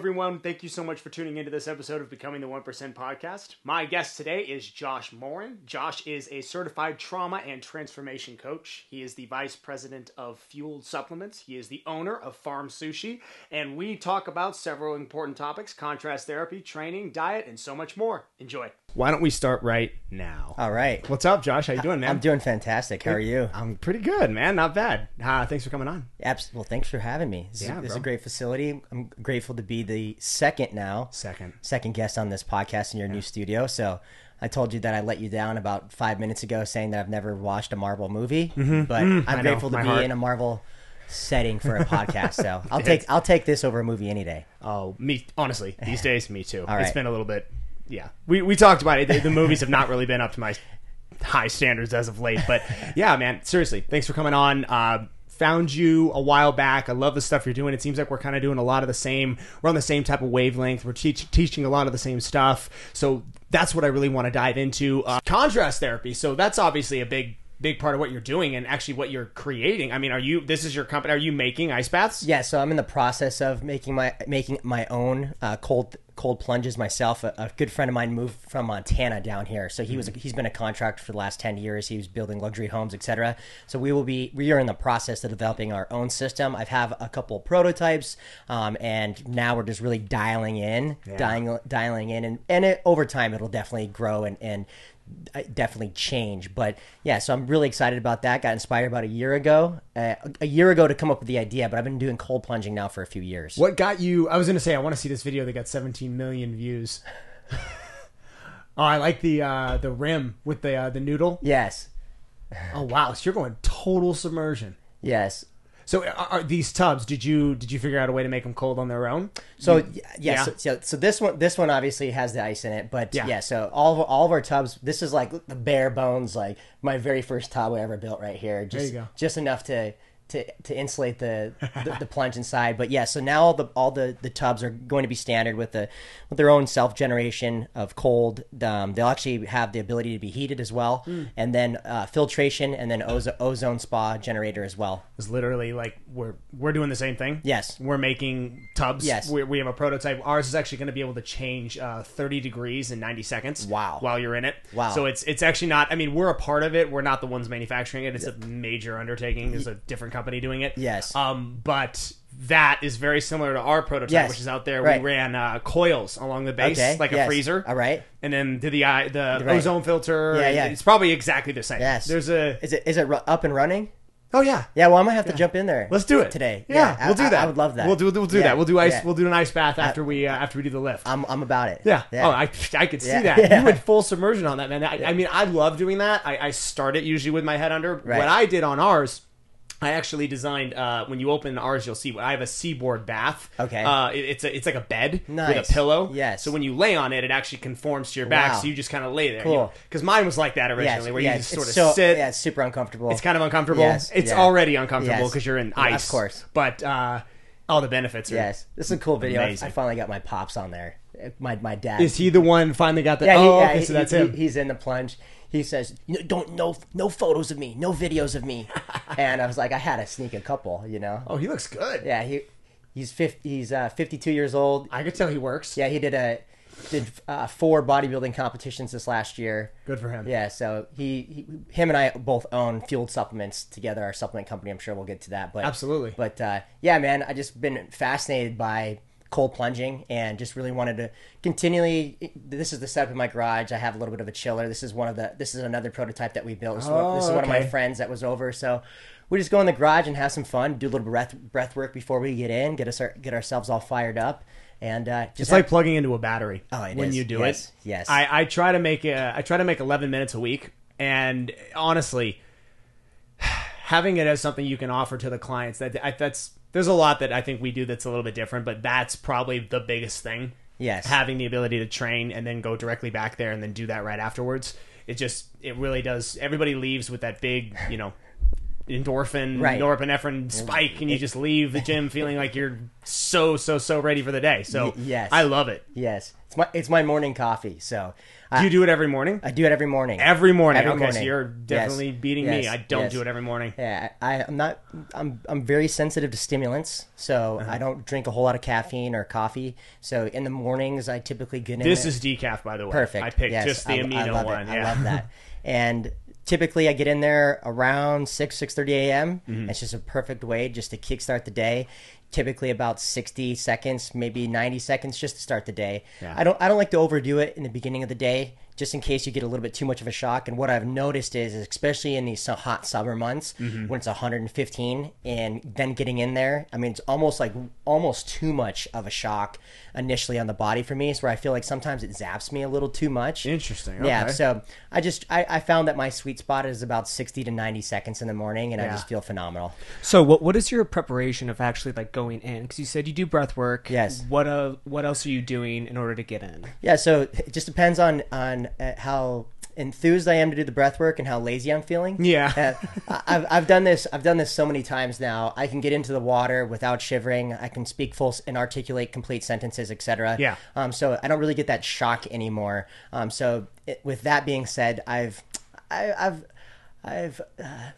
everyone. Thank you so much for tuning into this episode of Becoming the 1% podcast. My guest today is Josh Morin. Josh is a certified trauma and transformation coach. He is the vice president of Fueled Supplements. He is the owner of Farm Sushi. And we talk about several important topics contrast therapy, training, diet, and so much more. Enjoy. Why don't we start right now? All right. What's up, Josh? How you doing, man? I'm doing fantastic. How are you? I'm pretty good, man. Not bad. Uh, thanks for coming on. Abs- well, thanks for having me. This, Yeah, is, this is a great facility. I'm grateful to be the second now, Second. second guest on this podcast in your new studio. So I told you that I let you down about five minutes ago, saying that I've never watched a Marvel movie, but I'm Mm-hmm. I know, grateful to be heart. in a Marvel setting for a podcast. So I'll take I'll take this over a movie any day. Oh, me honestly, these days, me too. It's been a little bit. Yeah, we we talked about it. The, the movies have not really been up to my high standards as of late, but yeah, man, seriously, thanks for coming on. Uh, found you a while back. I love the stuff you're doing. It seems like we're kind of doing a lot of the same. We're on the same type of wavelength. We're teach, teaching a lot of the same stuff. So that's what I really want to dive into. Uh, contrast therapy. So that's obviously a big big part of what you're doing and actually what you're creating. I mean, are you this is your company? Are you making ice baths? Yeah, so I'm in the process of making my making my own uh, cold cold plunges myself. A, a good friend of mine moved from Montana down here, so he was he's been a contractor for the last ten years. He was building luxury homes, etc. So we will be we are in the process of developing our own system. I have a couple of prototypes, um, and now we're just really dialing in, dialing dialing in, and and it, over time it'll definitely grow and and definitely change. But yeah, so I'm really excited about that. Got inspired about a year ago, uh, a year ago to come up with the idea. But I've been doing cold plunging now for a few years. What got you? I was going to say I want to see this video that got 17 million views. oh, I like the uh, the rim with the uh, the noodle. Yes, Oh wow, so you're going total submersion. yes. So are, are these tubs? Did you did you figure out a way to make them cold on their own? So You- yeah, yeah. So, so so this one this one obviously has the ice in it, but Yeah. yeah. so all of all of our tubs, this is like the bare bones, like my very first tub I ever built right here. Just you go. just enough to. To, to insulate the, the the plunge inside, but yeah. So now all the all the, the tubs are going to be standard with the with their own self generation of cold. Um, they'll actually have the ability to be heated as well, Hmm. and then uh, filtration, and then ozo- ozone spa generator as well. It's literally like we're we're doing the same thing. Yes. we're making tubs. Yes. we, we have a prototype. Ours is actually going to be able to change uh, 30 degrees in 90 seconds. Wow. While you're in it. Wow. So it's it's actually not. I mean, we're a part of it. We're not the ones manufacturing it. It's a major undertaking. There's a different company doing it. Yes. Um, but that is very similar to our prototype, Yes. which is out there. Right. We ran uh, coils along the base, Okay, like a freezer. All right. And then did the eye the Right. ozone filter. Yeah, yeah. It's probably exactly the same. Yes. There's a. Is it is it up and running? Oh yeah. Yeah, well, I'm gonna have to jump in there. Let's do it today. Yeah, I- we'll do that. I, would love that. We'll do we'll do Yeah, that. We'll do ice. yeah. We'll do an ice bath after we uh, after we do the lift. I'm I'm about it. yeah. Oh, I I could see Yeah. that. Yeah. You went full submersion on that, man. I, I mean, I love doing that. I, I start it usually with my head under. Right. What I did on ours. I actually designed. Uh, when you open ours, you'll see I have a seaboard bath. Okay. Uh, it- it's a it's like a bed with a pillow. Yes. So when you lay on it, it actually conforms to your back, Wow. so you just kind of lay there. Cool. Because mine was like that originally, Yes, where yes. you just sort it's of so, sit. Yeah, it's super uncomfortable. It's kind of uncomfortable. Yes, It's yeah. already uncomfortable because you're in Yeah, of course. But uh, all the benefits are. yes. This is a cool video. I, Amazing. I finally got my pops on there. My my dad. Is he the one finally got the? yeah, he, oh, yeah, okay, he- so that's he- him. He's in the plunge. He says, "No- "Don't no no photos of me, no videos of me." and I was like, I had to sneak a couple, you know. oh, he looks good. Yeah, he he's 50, he's uh, 52 years old. I could tell he works. Yeah, he did a did uh, four bodybuilding competitions this last year. Good for him. Yeah, so he, he, him and I both own Fueled Supplements together, our supplement company. I'm sure we'll get to that, but Absolutely. But uh, yeah, man, I just been fascinated by cold plunging and just really wanted to continually. This is the setup in my garage. I have a little bit of a chiller. This is one of the. This is another prototype that we built. This, is, one, this is Oh, one of my friends that was over. So we just go in the garage and have some fun. Do a little breath breath work before we get in. Get us our, get ourselves all fired up. And uh, just It's have- like plugging into a battery Oh, it when is. you do Yes, it. yes. I, I try to make uh, I try to make 11 minutes a week, and honestly, having it as something you can offer to the clients that I, that's there's a lot that I think we do that's a little bit different, but that's probably the biggest thing. Yes. having the ability to train and then go directly back there and then do that right afterwards. It just it really does. Everybody leaves with that big you know endorphin, Right. norepinephrine spike, and you just leave the gym feeling like you're so so so ready for the day. So yes. I love it. Yes, it's my it's my morning coffee. So Do you do it every morning? I do it every morning. Every morning. Every okay, so morning. you're Yes. definitely beating me. I don't Yes. do it every morning. Yeah, I, I'm not. I'm I'm very sensitive to stimulants, so Uh-huh. I don't drink a whole lot of caffeine or coffee. So in the mornings, I typically get in. This there- is decaf, by the way. perfect. I picked Yes, just the I, amino I one. It. Yeah. I love that. And typically, I get in there around six six thirty a.m. Mm-hmm. It's just a perfect way just to kickstart the day. Typically about sixty seconds, maybe ninety seconds, just to start the day. Yeah. I don't I don't like to overdo it in the beginning of the day, just in case you get a little bit too much of a shock. And what I've noticed is, especially in these hot summer months Mm-hmm. when it's 115, and then getting in there, I mean, it's almost like almost too much of a shock initially on the body for me. It's where I feel like sometimes it zaps me a little too much. Interesting. Yeah, so I just I, I found that my sweet spot is about 60 to 90 seconds in the morning, and I just feel phenomenal. So what what is your preparation of actually like going in? Because you said you do breath work. Yes. What uh what else are you doing in order to get in? Yeah, so it just depends on on uh, how enthused I am to do the breath work and how lazy I'm feeling. Yeah. Uh, I- I've, I've done this. I've done this so many times now. I can get into the water without shivering. I can speak full and articulate complete sentences, etc. Yeah. Um. So I don't really get that shock anymore. Um. So it, with that being said, I've, I, I've, I've. Uh,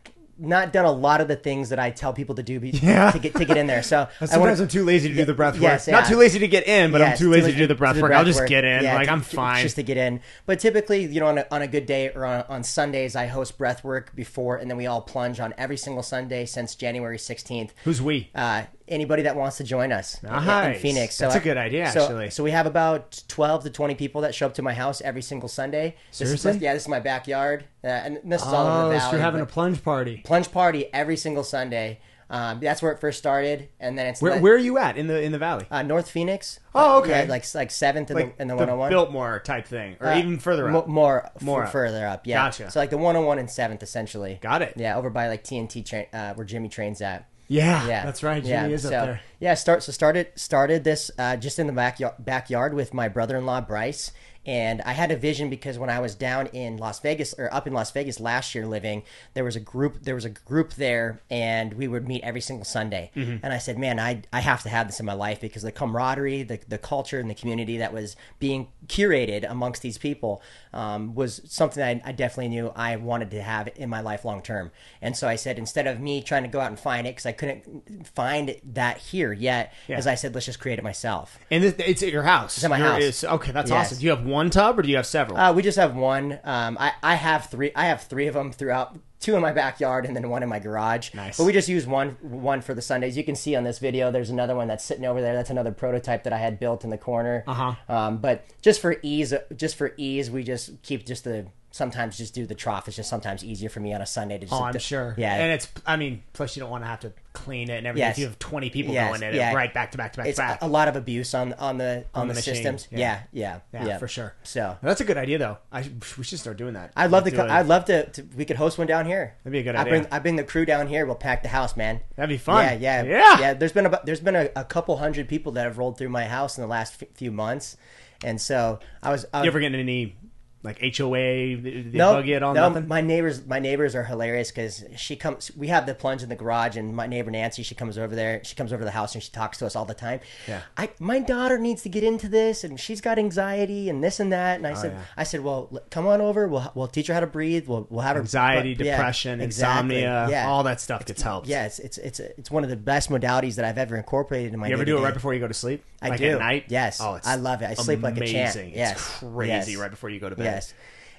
not done a lot of the things that I tell people to do be, Yeah. to get to get in there. So I Sometimes wanna- I'm too lazy to do the breath work. yes, Not yeah. too lazy to get in, but I'm Yes, too lazy to do the breath work. I'll just work. get in. Yeah, like to- I'm fine. just to get in. But typically, you know, on a, on a good day or on, on Sundays, I host breath work before, and then we all plunge on every single Sunday since January 16th. Who's we? Uh, anybody that wants to join us in- in Phoenix. So That's a good idea, so, actually. So we have about 12 to 20 people that show up to my house every single Sunday. This is- Seriously? yeah, this is my backyard, uh, and this is all over the Oh, valley. so you're having a plunge party. plunge party every single Sunday. Um, that's where it first started, and then it's Where, where are you at in the in the valley? uh, North Phoenix. Oh, Uh, okay. yeah, like like seventh in Like the in the the 101. Biltmore type thing, or Uh, even further up. more, More more up. further up. Yeah. Gotcha. So like the 101 and seventh, essentially. Got it. Yeah, over by like TNT train, uh, where Jimmy trains at. Yeah, Yeah, that's right. Jimmy yeah. is so, up there. Yeah, start so started started this uh, just in the backyard backyard with my brother-in-law Bryce, and I had a vision because when I was down in Las Vegas or up in Las Vegas last year living, there was a group there was a group there, and we would meet every single Sunday, Mm-hmm. and I said, man, I I have to have this in my life because the camaraderie, the the culture, and the community that was being curated amongst these people um, was something I, I definitely knew I wanted to have in my life long term. And so I said, instead of me trying to go out and find it, because I couldn't find that here yet, Yeah. as I said, let's just create it myself. And this, it's at your house. It's at my house. okay, that's Yes. awesome. Do you have one tub or do you have several? Uh, we just have one. Um, I, I have three. I have three of them throughout. Two in my backyard and then one in my garage. Nice. But we just use one one for the Sundays. You can see on this video. There's another one that's sitting over there. That's another prototype that I had built in the corner. Uh-huh. Um, but just for ease, just for ease, we just keep just the. Sometimes just do the trough. It's just sometimes easier for me on a Sunday to just. oh, I'm sure. Yeah. and it's. I mean, plus you don't want to have to clean it and everything. Yes. If you have 20 people Yes, going in yeah. it, right back to back to back it's back. a, a lot of abuse on on the on, the the, systems. yeah. Yeah, yeah, yeah, yeah, for sure. So That's a good idea, though. I we should start doing that. I'd love to. Co- I'd love to, to. We could host one down here. That'd be a good I idea. bring. I bring the crew down here. We'll pack the house, man. That'd be fun. Yeah, yeah, yeah. yeah. There's been about. There's been a, a couple hundred people that have rolled through my house in the last f- few months, and so I was. I You ever getting any like HOA? They no, bug you at all? no. Nothing. My neighbors, my neighbors are hilarious because she comes. We have the plunge in the garage, and my neighbor Nancy, she comes over there. She comes over to the house and she talks to us all the time. Yeah. I my daughter needs to get into this, and she's got anxiety and this and that. And I oh, said, Oh, yeah. I said, well, come on over. We'll we'll teach her how to breathe. We'll we'll have her Anxiety, but- yeah, depression, exactly. insomnia, Yeah. all that stuff gets helped. Yeah, it's it's it's it's one of the best modalities that I've ever incorporated in my. Life. You ever do it right before you go to sleep? I like do. at night? Yes. Oh, it's I love it. I sleep like a champ. Yes. It's crazy Yes. right before you go to bed. Yes.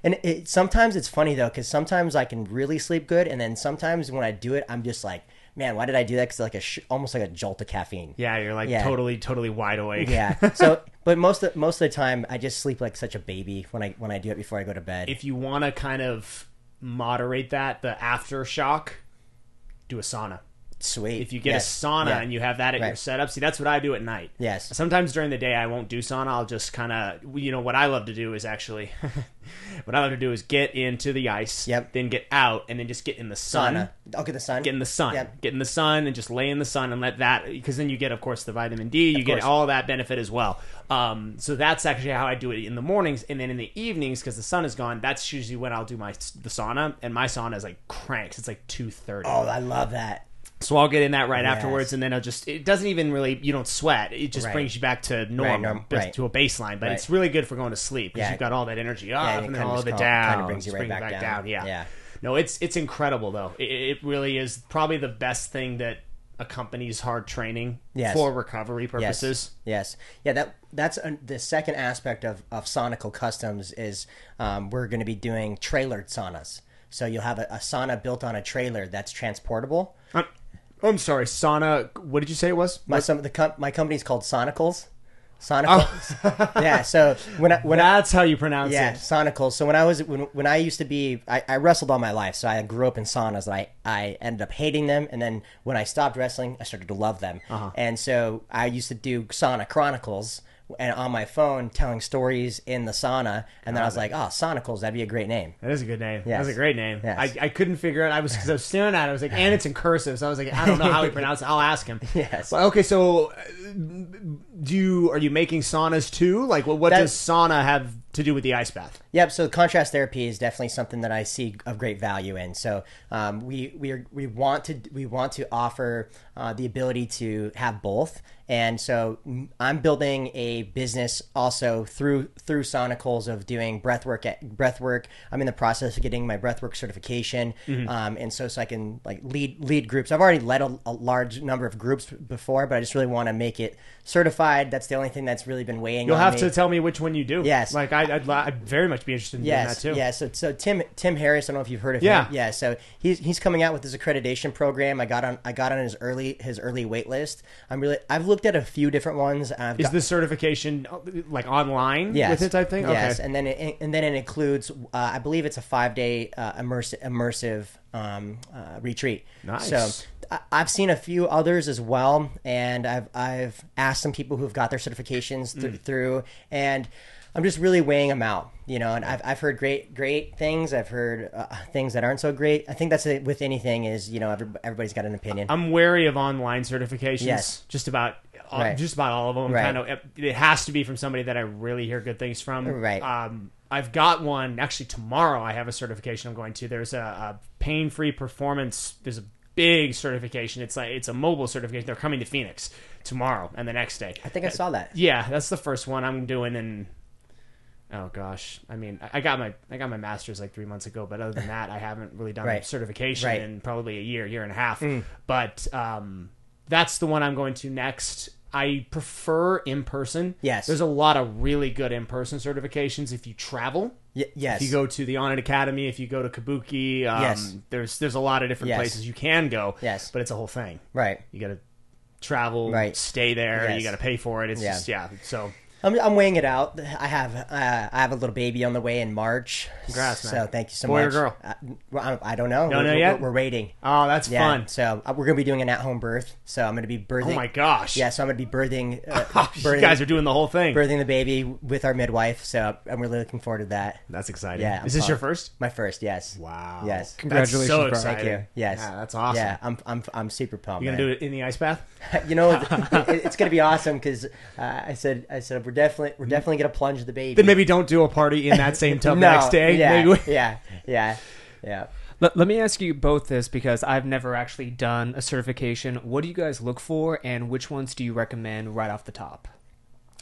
And it, sometimes it's funny though, because sometimes I can really sleep good, and then sometimes when I do it, I'm just like, man, why did I do that? Because like a sh- almost like a jolt of caffeine. Yeah, you're like Yeah. totally, totally wide awake. Yeah. So, but most of most of the time, I just sleep like such a baby when I when I do it before I go to bed. if you want to kind of moderate that, the aftershock, do a sauna. Sweet. If you get Yes. a sauna Yeah. and you have that at your setup, see that's what I do at night. Yes. Sometimes during the day I won't do sauna. I'll just kind of, you know, what I love to do is actually, what I love to do is get into the ice, Yep. then get out, and then just get in the sun. sauna. Okay, the sun. Get in the sun. Yep. Get in the sun and just lay in the sun and let that because then you get, of course, the vitamin D. You get course. all that benefit as well. Um, so that's actually how I do it in the mornings, and then in the evenings because the sun is gone. That's usually when I'll do my the sauna, and my sauna is like cranks. It's like two thirty. Oh, I love that. So I'll get in that right Yes. afterwards, and then I'll just. It doesn't even really. You don't sweat. It just Right. brings you back to normal, norm- just right. to a baseline. But Right. it's really good for going to sleep because Yeah. you've got all that energy up and and then all of it down. kinda brings you right it back down. Yeah. Yeah. No, it's it's incredible though. It, it really is probably the best thing that accompanies hard training Yes. for recovery purposes. Yes. Yeah. That that's uh, the second aspect of of Sonical Customs is um, we're going to be doing trailered saunas. So you'll have a, a sauna built on a trailer that's transportable. I'm, I'm sorry, sauna. What did you say it was? My some the com- my company's called Sonicals. Sonicals. yeah. So when I when I That's how you pronounce yeah it. Sonicals. So when I was when when I used to be I, I wrestled all my life. So I grew up in saunas. And I I ended up hating them, and then when I stopped wrestling, I started to love them. Uh-huh. And so I used to do sauna chronicles. And on my phone, telling stories in the sauna, and then I was like, "Oh, Sonicals, that'd be a great name." That is a good name. Yes. That's a great name. Yes. I, I couldn't figure it. I was because I was staring at it. I was like, and it's in cursive. So I was like, I don't know how he pronounced it. I'll ask him. Yes. Well, okay, so uh, do you are you making saunas too? Like, what, what That- does sauna have to do with the ice bath? Yep. So contrast therapy is definitely something that I see of great value in. So um, we we are, we want to we want to offer uh, the ability to have both. And so I'm building a business also through through Sonicals of doing breath work. Breath work. I'm in the process of getting my breath work certification, um, and so so I can like lead lead groups. I've already led a, a large number of groups before, but I just really want to make it certified. That's the only thing that's really been weighing. You'll have me. to tell me which one you do. Yes. Like I, I'd, I'd very much be interested in Yes, doing that too. yeah. So, so Tim Tim Harris, I don't know if you've heard of Yeah. him. Yeah. So he's he's coming out with his accreditation program. I got on I got on his early his early wait list. I'm really I've looked at a few different ones. I've Is got, the certification uh, like online yes, with it type thing? Yes, Okay. and then it, and then it includes uh, I believe it's a five day uh, immersive immersive um, uh, retreat. Nice. So. I- I've seen a few others as well, and I've I've asked some people who've got their certifications th- Mm. through, and I'm just really weighing them out, you know. And I've, I've heard great great things. I've heard uh, things that aren't so great. I think that's it with anything is you know every, everybody's got an opinion. I'm wary of online certifications. Yes. Just about. all- Right. Just about all of them. Right. Kind of. It has to be from somebody that I really hear good things from. Right. Um, I've got one actually tomorrow. I have a certification I'm going to. There's a, a pain-free performance. There's a big certification. It's like it's a mobile certification. They're coming to Phoenix tomorrow and the next day. I think I saw that. Yeah, that's the first one I'm doing in. Oh gosh, I mean, I got my I got my master's like three months ago, but other than that, I haven't really done a Right. certification Right. Mm. in probably a year, year and a half. But um, that's the one I'm going to next. I prefer in person. Yes. there's a lot of really good in person certifications if you travel. Y- yes. If you go to the Onnit Academy, if you go to Kabuki, um, Yes. there's there's a lot of different Yes. places you can go. Yes. but it's a whole thing. right. You got to travel, Right. stay there. Yes. You got to pay for it. It's Yeah. just yeah. So I'm, I'm weighing it out. I have uh, I have a little baby on the way in March. Congrats, man. So thank you so Boy or much. girl? Uh, well, I, I don't know. Don't we're, know yet? We're, we're waiting. oh, that's Yeah. fun. So uh, we're gonna be doing an at-home birth. So I'm gonna be birthing. Oh my gosh. Yeah. So I'm gonna be birthing. Uh, Oh, you guys are doing the whole thing. birthing the baby with our midwife. So I'm really looking forward to that. That's exciting. Yeah, I'm Is this your first? My first, yes. Wow. Yes. Congratulations, That's so bro. exciting. Thank you. Yes. Yeah, that's awesome. Yeah, I'm I'm I'm super pumped. You're gonna do it in the ice bath? You know, it, it's gonna be awesome because uh, I said I said we're definitely we're mm-hmm. definitely gonna plunge the baby. Then maybe don't do a party in that same tub no, next day. Yeah, Maybe yeah, yeah, yeah. Let, let me ask you both this because I've never actually done a certification. What do you guys look for, and which ones do you recommend right off the top?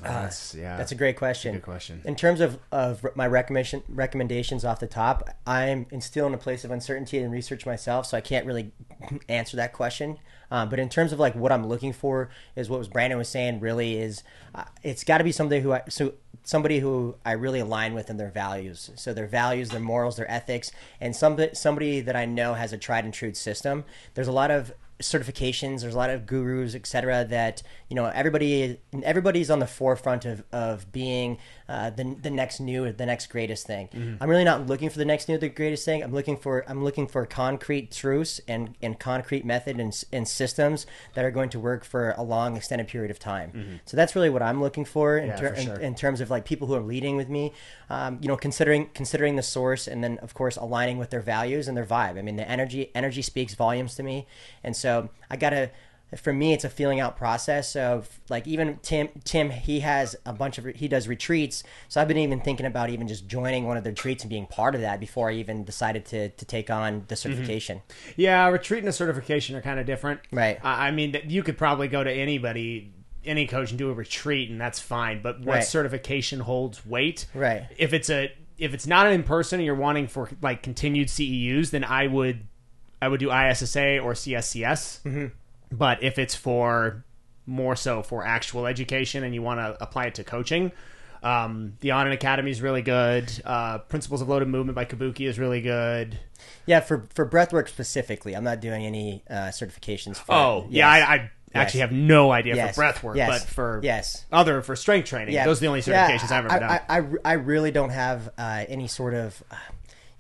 That's yeah. That's a great question. good question. In terms of, of my recommendation recommendations off the top, I'm still in a place of uncertainty and research myself, so I can't really answer that question. Um, but in terms of like what I'm looking for, is what was Brandon was saying. Really, is uh, it's got to be somebody who I so somebody who I really align with in their values. So their values, their morals, their ethics, and somebody somebody that I know has a tried and true system. There's a lot of certifications. There's a lot of gurus, etc. That you know everybody everybody's on the forefront of of being uh, the the next new, or the next greatest thing. I'm really not looking for the next new, the greatest thing. I'm looking for I'm looking for concrete truths and and concrete method and, and systems that are going to work for a long extended period of time. So that's really what I'm looking for in, Yeah, ter- for sure. in, in terms of like people who are leading with me. Um, you know, considering considering the source and then of course aligning with their values and their vibe. I mean, the energy energy speaks volumes to me, and so I gotta. For me, it's a feeling out process of like even Tim. Tim he has a bunch of he does retreats, so I've been even thinking about even just joining one of the retreats and being part of that before I even decided to to take on the Mm-hmm. certification. Yeah, retreat and a certification are kind of different. Right. I I mean, you could probably go to anybody, any coach, and do a retreat, and that's fine. But what Right. certification holds weight? Right. If it's a if it's not an in person and you're wanting for like continued CEUs, then I would I would do ISSA or CSCS. Mm-hmm. But if it's for more so for actual education and you want to apply it to coaching. Um, the Onnit Academy is really good. Uh, Principles of Loaded Movement by Kabuki is really good. Yeah, for for breathwork specifically, I'm not doing any uh, certifications. For, Oh, yeah, yes. I, I actually have no idea Yes. for breathwork, Yes. but for Yes. other for strength training, yeah. those are the only Yeah, certifications I've ever I, done. I, I, I really don't have uh, any sort of, uh,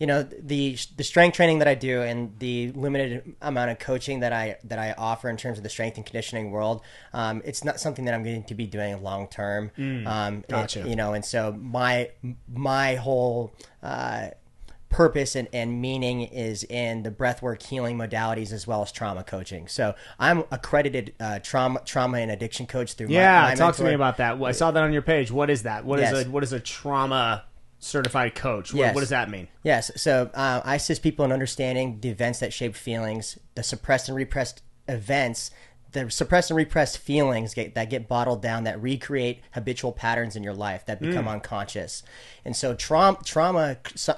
you know, the the strength training that I do and the limited amount of coaching that I that I offer in terms of the strength and conditioning world. Um, it's not something that I'm going to be doing long term. um, it- gotcha. you know, and so my my whole. Uh, purpose and, and meaning is in the breathwork healing modalities as well as trauma coaching. So I'm accredited uh, trauma trauma and addiction coach through my- yeah, my, talk to me about that. I saw that on your page. What is that? What is Yes. a what is a trauma certified coach? What, Yes. what does that mean? Yes. So uh, I assist people in understanding the events that shape feelings, the suppressed and repressed events, the suppressed and repressed feelings get, that get bottled down, that recreate habitual patterns in your life that become unconscious. And so trauma, trauma,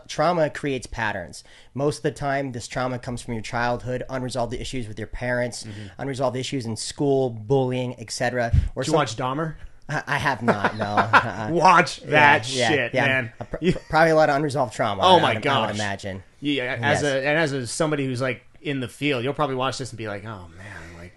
trauma creates patterns. Most of the time, this trauma comes from your childhood, unresolved issues with your parents, unresolved issues in school, bullying, etc. Or Did you some- watch Dahmer? I, I have not. No. Uh-uh. Watch that Yeah, shit, yeah. man. Pr- Probably a lot of unresolved trauma. Oh my god! I would imagine. Yeah, as Yes. a and as a somebody who's like in the field, you'll probably watch this and be like, "Oh man, like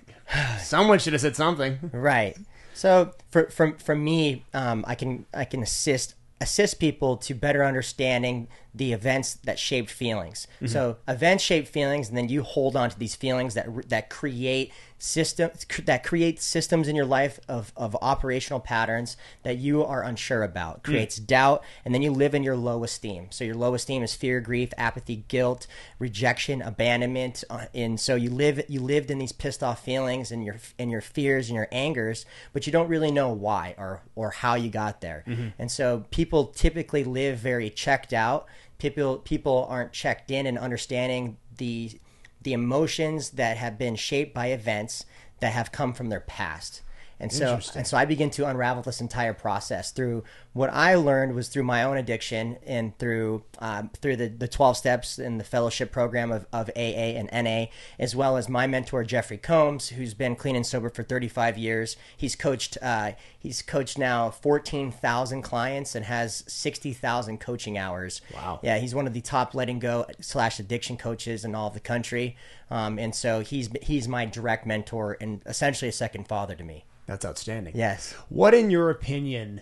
someone should have said something." Right. So for from from me, um, I can I can assist assist people to better understanding the events that shaped feelings. Mm-hmm. So events shape feelings, and then you hold on to these feelings that that create systems that create systems in your life of, of operational patterns that you are unsure about. Hmm. Creates doubt and then you live in your low esteem. So your low esteem is fear grief apathy guilt rejection abandonment uh, and so you live you lived in these pissed off feelings and your and your fears and your angers but you don't really know why or or how you got there. Mm-hmm. And so people typically live very checked out people people aren't checked in and understanding the the emotions that have been shaped by events that have come from their past. And so, and so I begin to unravel this entire process through what I learned was through my own addiction and through um, through the, the 12 steps and the fellowship program of, of AA and NA, as well as my mentor Jeffrey Combs, who's been clean and sober for 35 years. He's coached uh, he's coached now 14,000 clients and has 60,000 coaching hours. Wow. Yeah, he's one of the top letting go slash addiction coaches in all of the country, um, and so he's he's my direct mentor and essentially a second father to me. That's outstanding. Yes. What, in your opinion,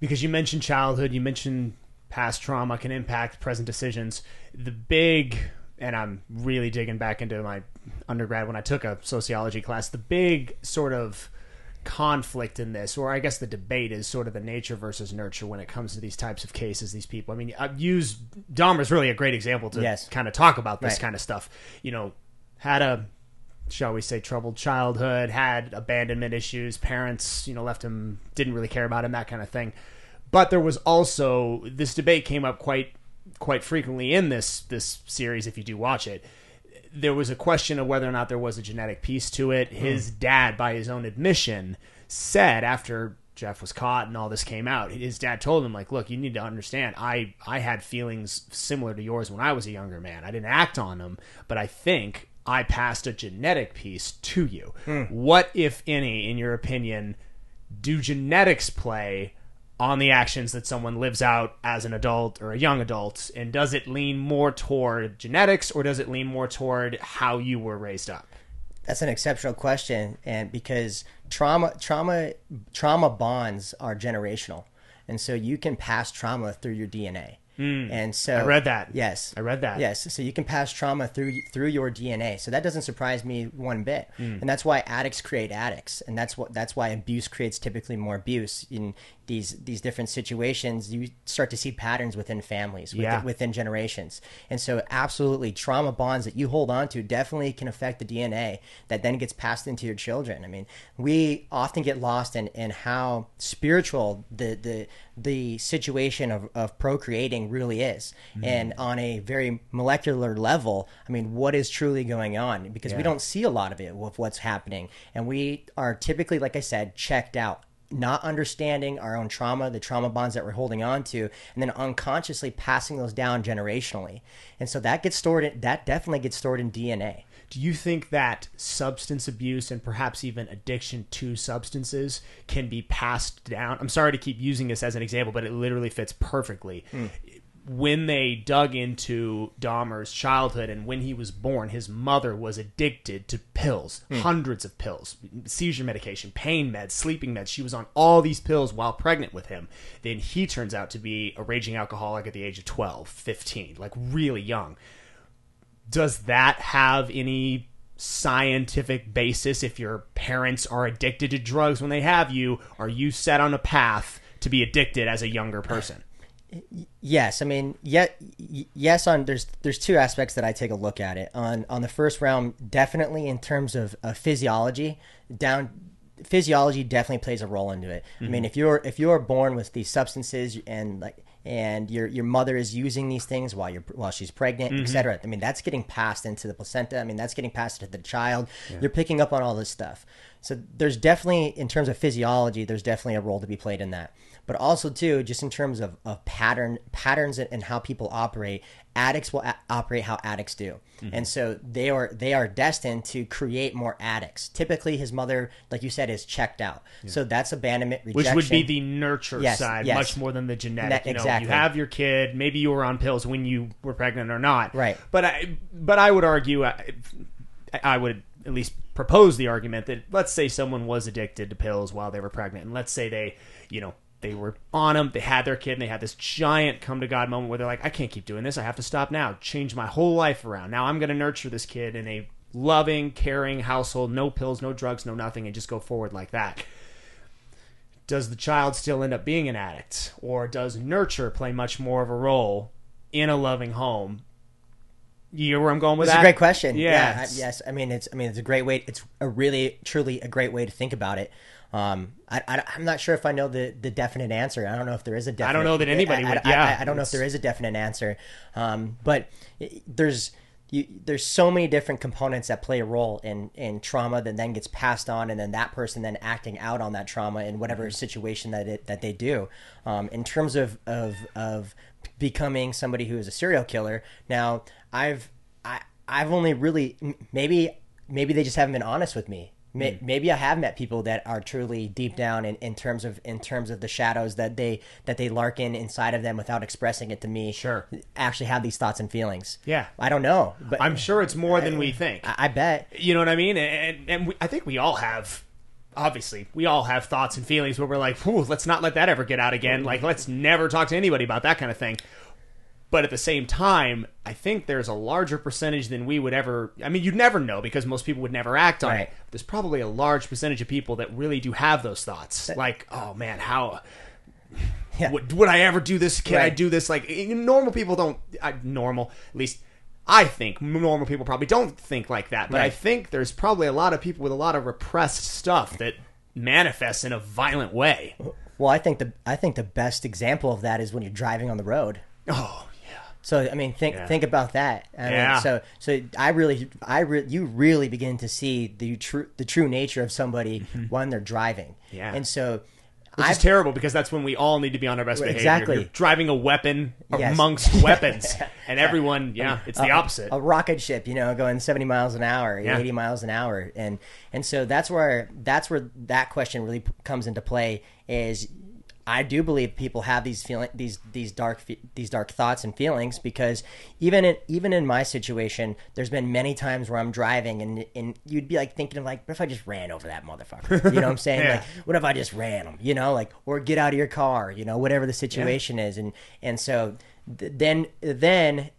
because you mentioned childhood, you mentioned past trauma can impact present decisions. The big, and I'm really digging back into my undergrad when I took a sociology class, the big sort of conflict in this, or I guess the debate is sort of the nature versus nurture when it comes to these types of cases, these people. I mean, I've used Dahmer's really a great example to Yes. kind of talk about this Right. kind of stuff. You know, had a shall we say troubled childhood had abandonment issues parents you know left him didn't really care about him that kind of thing. But there was also this debate came up quite quite frequently in this this series if you do watch it. There was a question of whether or not there was a genetic piece to it. Hmm. His dad by his own admission said after Jeff was caught and all this came out his dad told him like look you need to understand I I had feelings similar to yours when I was a younger man. I didn't act on them but I think I passed a genetic piece to you. Hmm. What, if any, in your opinion, do genetics play on the actions that someone lives out as an adult or a young adult? And does it lean more toward genetics or does it lean more toward how you were raised up? That's an exceptional question, and because trauma, trauma, trauma bonds are generational, and so you can pass trauma through your DNA. And so. I read that. Yes, I read that. Yes, so you can pass trauma through through your DNA. So that doesn't surprise me one bit. Hmm. And that's why addicts create addicts, and that's what that's why abuse creates typically more abuse in these these different situations. You start to see patterns within families, within, Yeah. within generations. And so, absolutely, trauma bonds that you hold on to definitely can affect the DNA that then gets passed into your children. I mean, we often get lost in, in how spiritual the the the situation of, of procreating really is. Mm-hmm. And on a very molecular level, I mean, what is truly going on? Because we don't see a lot of it with what's happening. And we are typically, like I said, checked out not understanding our own trauma, the trauma bonds that we're holding on to, and then unconsciously passing those down generationally. And so that gets stored in, that definitely gets stored in DNA. Do you think that substance abuse and perhaps even addiction to substances can be passed down? I'm sorry to keep using this as an example, but it literally fits perfectly. Hmm. When they dug into Dahmer's childhood and when he was born, his mother was addicted to pills, hmm. hundreds of pills, seizure medication, pain meds, sleeping meds. She was on all these pills while pregnant with him. Then he turns out to be a raging alcoholic at the age of 12, 15, like really young does that have any scientific basis if your parents are addicted to drugs when they have you are you set on a path to be addicted as a younger person Yes, I mean, yet, yes. On there's there's two aspects that I take a look at it on on the first realm. Definitely in terms of, of physiology, down physiology definitely plays a role into it. I mean, mm-hmm. if you're if you're born with these substances and like and your your mother is using these things while you're while she's pregnant, et mm-hmm. cetera. I mean, that's getting passed into the placenta. I mean, that's getting passed to the child. You're picking up on all this stuff. So there's definitely in terms of physiology, there's definitely a role to be played in that. But also too, just in terms of, of pattern patterns and how people operate, addicts will a- operate how addicts do, mm-hmm. and so they are they are destined to create more addicts. Typically, his mother, like you said, is checked out, so that's abandonment, rejection. which would be the nurture Yes, side yes. much more than the genetic Ne- you know exactly. you have your kid maybe you were on pills when you were pregnant or not Right. but i but i would argue I, I would at least propose the argument that let's say someone was addicted to pills while they were pregnant and let's say they you know they were on them they had their kid and they had this giant come to god moment where they're like i can't keep doing this i have to stop now change my whole life around now i'm going to nurture this kid in a loving caring household no pills no drugs no nothing and just go forward like that does the child still end up being an addict or does nurture play much more of a role in a loving home you know where i'm going with that? It's that a great question. yeah, Yeah, I- yes. I mean, it's I mean, it's a great way. It's a really, truly a great way to think about it. Um, I, I, am not sure if I know the, the definite answer. I don't know if there is a definite. don't know that anybody I, would- I, yeah, I, I don't know if there is a definite answer. Um, but there's you, there's so many different components that play a role in in trauma that then gets passed on, and then that person then acting out on that trauma in whatever Mm-hmm. situation that it that they do. Um, in terms of of of becoming somebody who is a serial killer, now I've I I've only really maybe maybe they just haven't been honest with me. May- hmm. Maybe I have met people that are truly deep down in, in terms of in terms of the shadows that they that they lark in inside of them without expressing it to me. Sure. actually have these thoughts and feelings. Yeah. I don't know, but i'm sure it's more than we think I, I bet. you know what i mean and, and we, i think we all have obviously we all have thoughts and feelings where we're like Whew, let's not let that ever get out again mm-hmm. like let's never talk to anybody about that kind of thing but at the same time i think there's a larger percentage than we would ever i mean you'd never know because most people would never act on Right. it there's probably a large percentage of people that really do have those thoughts like oh man how Yeah. would, would I ever do this? Can I do this? Like normal people don't. I, normal, at least I think normal people probably don't think like that. But I think there's probably a lot of people with a lot of repressed stuff that manifests in a violent way. Well, I think the I think the best example of that is when you're driving on the road. Oh So I mean, think Yeah. think about that. I mean, Yeah. so so I really I re- you really begin to see the true the true nature of somebody when they're driving. Mm-hmm. Yeah. And so which is terrible because that's when we all need to be on our best behavior. Exactly. You're driving a weapon Yes. amongst weapons, and everyone, yeah, it's the opposite. a rocket ship, you know, going 70 miles an hour, Yeah. 80 miles an hour. And and so that's where that's where that question really comes into play is I do believe people have these feeling these these dark these dark thoughts and feelings because even in even in my situation, there's been many times where I'm driving and and you'd be like thinking of like, what if I just ran over that motherfucker? You know what I'm saying? Yeah. Like, what if I just ran him? You know, like or get out of your car? You know, whatever the situation is, and and so th- then then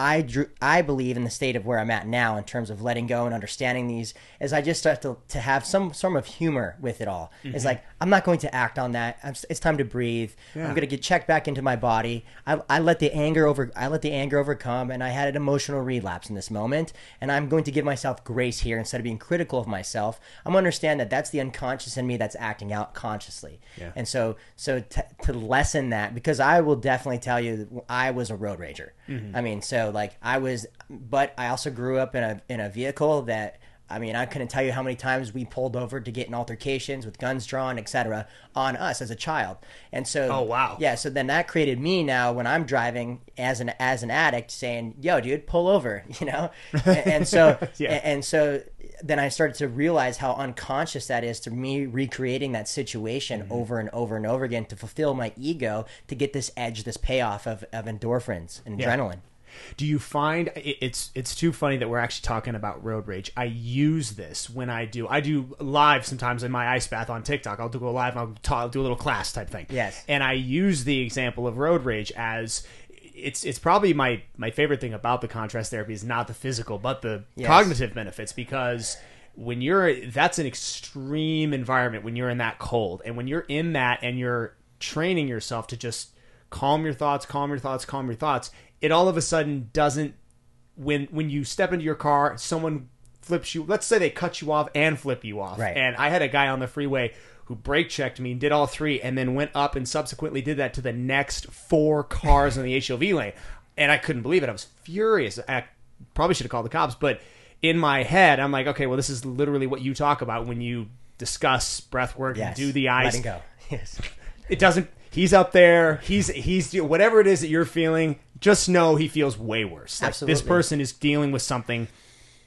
I drew, I believe in the state of where I'm at now in terms of letting go and understanding these as I just start to, to have some form of humor with it all. Mm-hmm. It's like I'm not going to act on that. I'm, it's time to breathe. I'm going to get checked back into my body. I, I let the anger over I let the anger overcome and I had an emotional relapse in this moment and I'm going to give myself grace here instead of being critical of myself. I'm going to understand that that's the unconscious in me that's acting out consciously. Yeah. And so so t- to lessen that because I will definitely tell you I was a road rager. Mm-hmm. I mean, so like I was but I also grew up in a in a vehicle that I mean, I couldn't tell you how many times we pulled over to get in altercations with guns drawn, etc., on us as a child. And so, Oh, wow. yeah. So then that created me now when I'm driving as an as an addict, saying, "Yo, dude, pull over," you know. and, and so, Yeah. and so then I started to realize how unconscious that is to me recreating that situation Mm-hmm. over and over and over again to fulfill my ego to get this edge, this payoff of, of endorphins and Yeah. adrenaline. Do you find it's it's too funny that we're actually talking about road rage? I use this when I do I do live sometimes in my ice bath on TikTok. I'll do a live. I'll, talk, I'll do a little class type thing. Yes. and I use the example of road rage as it's it's probably my my favorite thing about the contrast therapy is not the physical but the Yes. cognitive benefits because when you're that's an extreme environment when you're in that cold and when you're in that and you're training yourself to just calm your thoughts calm your thoughts calm your thoughts it all of a sudden doesn't when when you step into your car someone flips you let's say they cut you off and flip you off Right. and i had a guy on the freeway who brake checked me and did all three and then went up and subsequently did that to the next four cars in the hov lane and i couldn't believe it i was furious i probably should have called the cops but in my head i'm like okay well this is literally what you talk about when you discuss breath work Yes. and do the eyes Letting go. Yes. it doesn't he's up there he's he's whatever it is that you're feeling just know he feels way worse. Like this person is dealing with something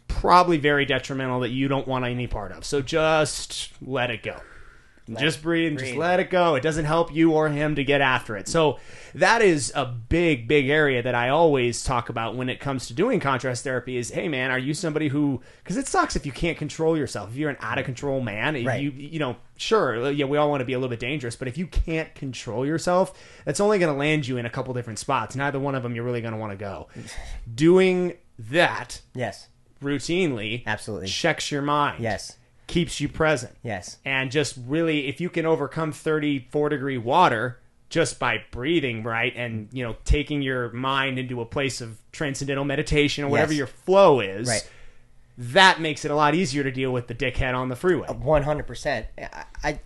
probably very detrimental that you don't want any part of. So just let it go just breathe and just let it go. It doesn't help you or him to get after it. So that is a big, big area that I always talk about when it comes to doing contrast therapy. Is hey man, are you somebody who? Because it sucks if you can't control yourself. If you're an out of control man, Right. you you know sure uh, yeah we all want to be a little bit dangerous, but if you can't control yourself, that's only going to land you in a couple different spots. Neither one of them you're really going to want to go. Doing that Yes. routinely Absolutely. checks your mind. Yes. Keeps you present Yes. and just really if you can overcome 34 degree water just by breathing right and you know taking your mind into a place of transcendental meditation or whatever Yes. your flow is Right. that makes it a lot easier to deal with the dickhead on the freeway One hundred percent. I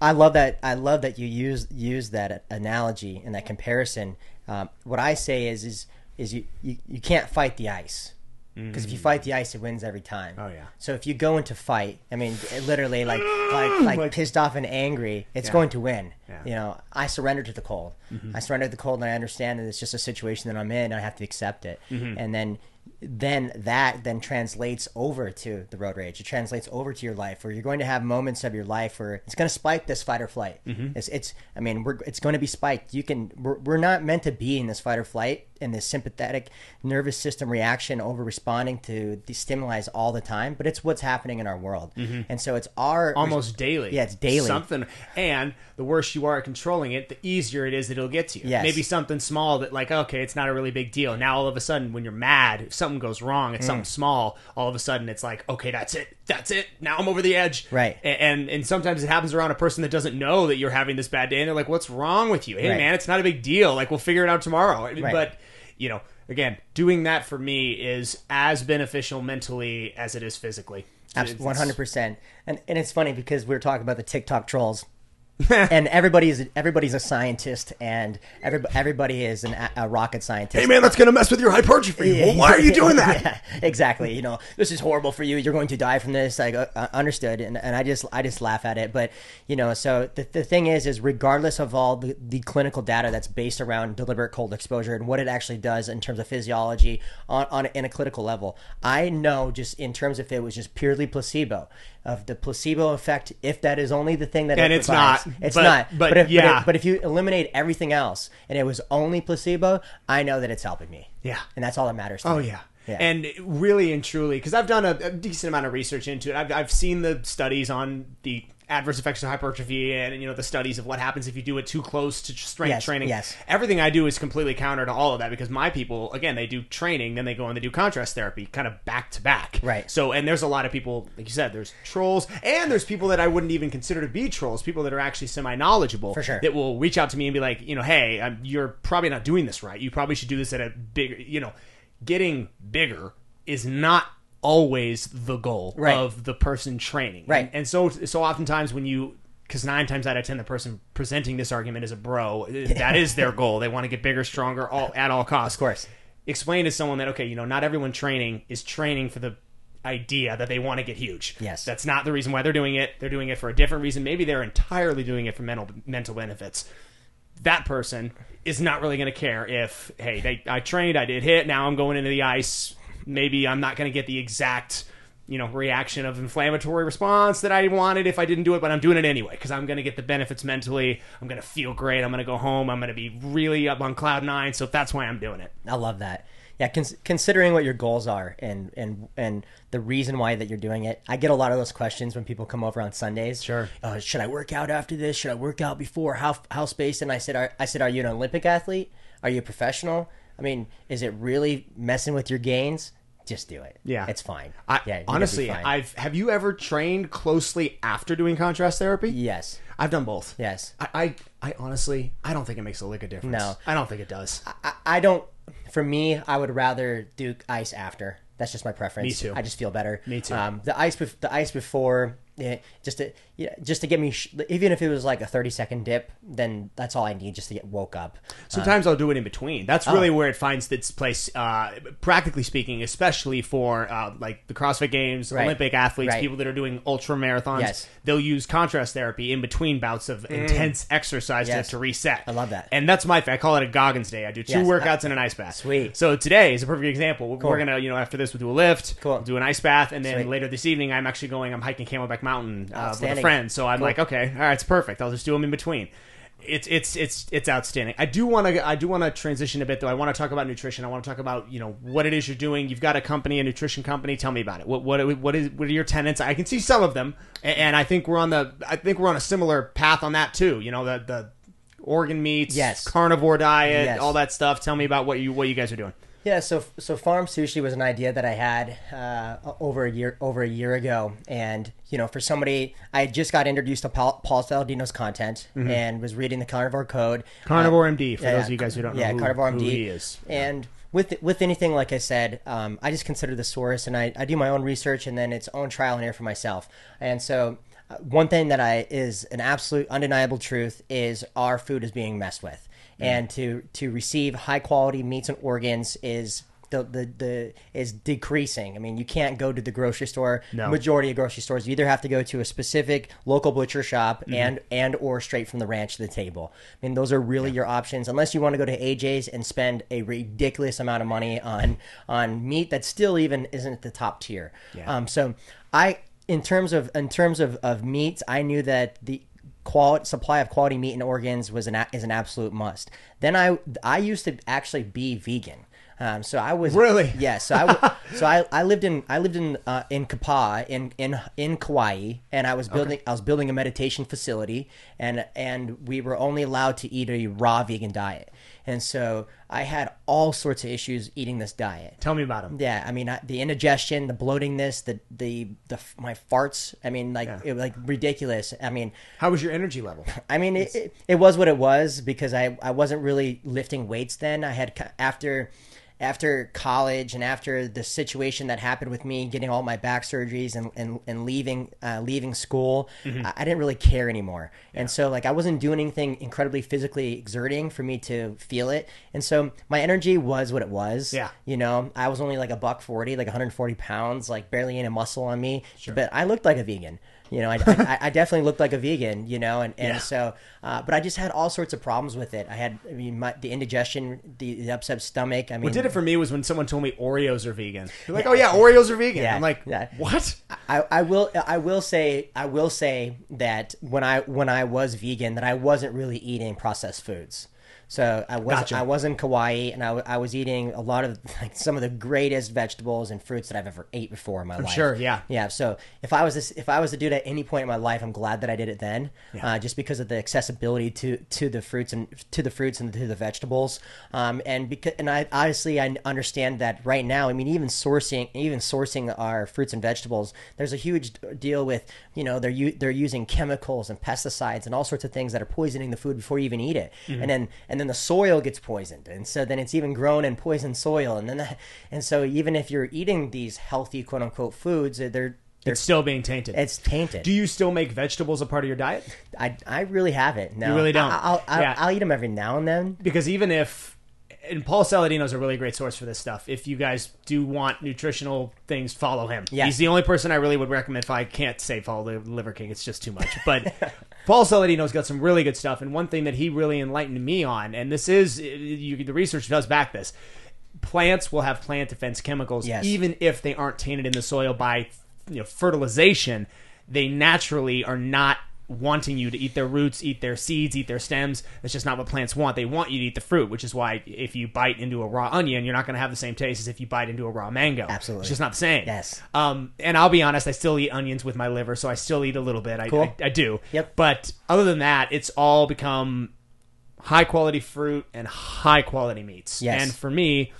I love that. I love that you use use that analogy and that comparison. Um, what I say is is is you, you, you can't fight the ice because if you mm. fight the ice, it wins every time. Oh, yeah. So if you go into fight, I mean, literally like like like Like- pissed off and angry, it's Yeah. going to win. Yeah. You know, I surrender to the cold. Mm-hmm. I surrender to the cold, and I understand that it's just a situation that I'm in. And I have to accept it, mm-hmm. and then then that then translates over to the road rage. It translates over to your life, where you're going to have moments of your life where it's going to spike this fight or flight. Mm-hmm. It's, it's, I mean, we're, it's going to be spiked. You can, we're, we're not meant to be in this fight or flight and this sympathetic nervous system reaction over responding to the stimuli all the time, but it's what's happening in our world, mm-hmm. and so it's our almost daily Yeah, it's daily. something and the worse you are at controlling it the easier it is that it'll get to you Yes. maybe something small that like okay it's not a really big deal now all of a sudden when you're mad if something goes wrong it's Mm. something small all of a sudden it's like okay that's it that's it now i'm over the edge. Right. And and sometimes it happens around a person that doesn't know that you're having this bad day and they're like what's wrong with you? Hey Right. man it's not a big deal like we'll figure it out tomorrow. But you know again doing that for me is as beneficial mentally as it is physically. Absolutely, One hundred percent, and and it's funny because we were talking about the TikTok trolls, and everybody's everybody's a scientist, and everybody everybody is an, a rocket scientist. hey man that's gonna mess with your hypertrophy well, why are you doing that Yeah, exactly. You know, this is horrible for you. You're going to die from this. Like, uh, uh, understood. And, and I just, I just laugh at it. But you know, so the, the thing is, is regardless of all the, the clinical data that's based around deliberate cold exposure and what it actually does in terms of physiology on, on in a clinical level, I know just in terms of if it was just purely placebo. Of the placebo effect, if that is only the thing that And it it's provides. not, It's but- not. but if, yeah. if, but if you eliminate everything else and it was only placebo, I know that it's helping me. Yeah. and that's all that matters. To Oh me. yeah. Yeah. And really and truly, because I've done a, a decent amount of research into it. I've, I've seen the studies on the adverse effects of hypertrophy and you know the studies of what happens if you do it too close to strength Yes, training. yes. Everything I do is completely counter to all of that because my people, again, they do training, then they go and they do contrast therapy, kind of back to back. Right. So, and there's a lot of people, like you said, there's trolls, and there's people that I wouldn't even consider to be trolls, people that are actually semi knowledgeable, For sure. That will reach out to me and be like, you know, hey, um, you're probably not doing this right. You probably should do this at a bigger, you know, getting bigger is not always the goal Right. of the person training. Right. And, and so, so oftentimes when you, because nine times out of ten, the person presenting this argument is a bro. Uh, that is their goal. They want to get bigger, stronger, all at all costs. Of course. Explain to someone that okay, you know, not everyone training is training for the idea that they want to get huge. Yes. That's not the reason why they're doing it. They're doing it for a different reason. Maybe they're entirely doing it for mental mental benefits. That person is not really going to care if hey, they, I trained, I did HIIT, now I'm going into the ice. Maybe I'm not going to get the exact you know reaction of inflammatory response that I wanted if I didn't do it, but I'm doing it anyway because I'm going to get the benefits mentally. I'm going to feel great. I'm going to go home. I'm going to be really up on cloud nine. So that's why I'm doing it. I love that. Yeah, cons- considering what your goals are and and and the reason why that you're doing it, I get a lot of those questions when people come over on Sundays. Sure. Uh, should I work out after this? Should I work out before? How how spaced? And I said, are, I said, are you an Olympic athlete? Are you a professional? I mean, is it really messing with your gains? Just do it. Yeah. it's fine. I, yeah, you're gonna be honestly, fine. I've have you ever trained closely after doing contrast therapy? yes, I've done both. yes. I, I, I honestly, I don't think it makes a lick of difference. No. I don't think it does. I, I don't. For me, I would rather do ice after. That's just my preference. Me too. I just feel better. Me too. Um, the ice, bef- the ice before, yeah, just to yeah, just to get me, sh- even if it was like a thirty second dip, then that's all I need just to get woke up. Sometimes I'll do it in between. Oh. That's really where it finds its place, uh, practically speaking, especially for uh, like the CrossFit Games, Right. Olympic athletes, Right. people that are doing ultra marathons. Yes. They'll use contrast therapy in between bouts of intense exercise Mm. Yes. to, to reset. I love that. And that's my thing. I call it a Goggins day. I do two Yes. workouts and an ice bath. Sweet. So today is a perfect example. We're- Cool. We're gonna, you know, after this, we'll do a lift, Cool. do an ice bath, and then Sweet. later this evening, I'm actually going. I'm hiking Camelback Mountain uh, with a Outstanding. Friend. So I'm Cool. like, okay, all right, it's perfect. I'll just do them in between. It's it's it's it's outstanding. I do want to I do want to transition a bit though. I want to talk about nutrition. I want to talk about you know what it is you're doing. You've got a company, a nutrition company. Tell me about it. What what what is what are your tenants? I can see some of them, and I think we're on the I think we're on a similar path on that too. You know the the organ meats, Yes. carnivore diet, Yes. all that stuff. Tell me about what you what you guys are doing. Yeah, so so farm sushi was an idea that I had uh, over a year over a year ago, and you know, for somebody, I just got introduced to Paul, Paul Saladino's content and was reading the Carnivore Code. Mm-hmm. Carnivore Uh, MD for yeah, those of you guys who don't know yeah, who, Carnivore MD. is. And with with anything, like I said, um, I just consider the source, and I, I do my own research, and then it's own trial and error for myself. And so, uh, one thing that I is an absolute undeniable truth is our food is being messed with. And to to receive high quality meats and organs is. The, the the is decreasing. I mean, you can't go to the grocery store. No. Majority of grocery stores, you either have to go to a specific local butcher shop Mm-hmm. and and or straight from the ranch to the table. I mean, those are really your options, unless you want to go to AJ's and spend a ridiculous amount of money on on meat that still even isn't at the top tier. Yeah. Um, so I, in terms of in terms of of meats, I knew that the quality supply of quality meat and organs was an is an absolute must. Then I I used to actually be vegan. Um, so I was Really? yeah. So I so I, I lived in I lived in uh, in Kapaa in in in Kauai, and I was building I was building a meditation facility, and and we were only allowed to eat a raw vegan diet, and so I had all sorts of issues eating this diet. Tell me about them. Yeah, I mean I, the indigestion, the bloatingness, the the the my farts. I mean like Yeah. it was like ridiculous. I mean How was your energy level? I mean, it, it, it was what it was because I, I wasn't really lifting weights then. I had after after college and after the situation that happened with me getting all my back surgeries and, and, and leaving uh, leaving school, I, I didn't really care anymore. And so like I wasn't doing anything incredibly physically exerting for me to feel it. And so my energy was what it was. Yeah. You know, I was only like a buck forty, like 140 pounds, like barely any muscle on me. But I looked like a vegan. You know, I, I, I definitely looked like a vegan. You know, and, and Yeah. so, uh, but I just had all sorts of problems with it. I had, I mean, my, the indigestion, the, the upset stomach. I mean, What did it for me was when someone told me Oreos are vegan. You're like, oh yeah, Oreos are vegan. Yeah, I'm like, yeah. what? I, I will I will say I will say that when I when I was vegan that I wasn't really eating processed foods. So I was Gotcha. I was in Kauai and I, I was eating a lot of like some of the greatest vegetables and fruits that I've ever ate before in my life. sure, yeah. yeah. So if I was this, if I was to do it at any point in my life, I'm glad that I did it then, uh, just because of the accessibility to to the fruits and to the fruits and to the vegetables. Um, and because and I obviously I understand that right now. I mean, even sourcing even sourcing our fruits and vegetables, there's a huge deal with you know they're u- they're using chemicals and pesticides and all sorts of things that are poisoning the food before you even eat it, and then and then the soil gets poisoned, and so then it's even grown in poisoned soil, and then that, and so even if you're eating these healthy quote unquote foods, they're they're It's still being tainted. it's tainted. Do you still make vegetables a part of your diet? I, I really haven't. No, You really don't? I, I'll, I'll, Yeah. I'll eat them every now and then. because even if and Paul Saladino is a really great source for this stuff. If you guys do want nutritional things, follow him. Yes. He's the only person I really would recommend. If I can't say follow the Liver King, it's just too much. But Paul Saladino's got some really good stuff, and one thing that he really enlightened me on, and this is you, the research does back this. Plants will have plant defense chemicals, Yes. even if they aren't tainted in the soil by you know, fertilization. They naturally are not wanting you to eat their roots, eat their seeds, eat their stems. That's just not what plants want. They want you to eat the fruit, which is why if you bite into a raw onion, you're not going to have the same taste as if you bite into a raw mango. Absolutely. It's just not the same. Yes. Um, and I'll be honest, I still eat onions with my liver, so I still eat a little bit. I, Cool. I, I do. Yep. But other than that, it's all become high quality fruit and high quality meats. Yes. And for me,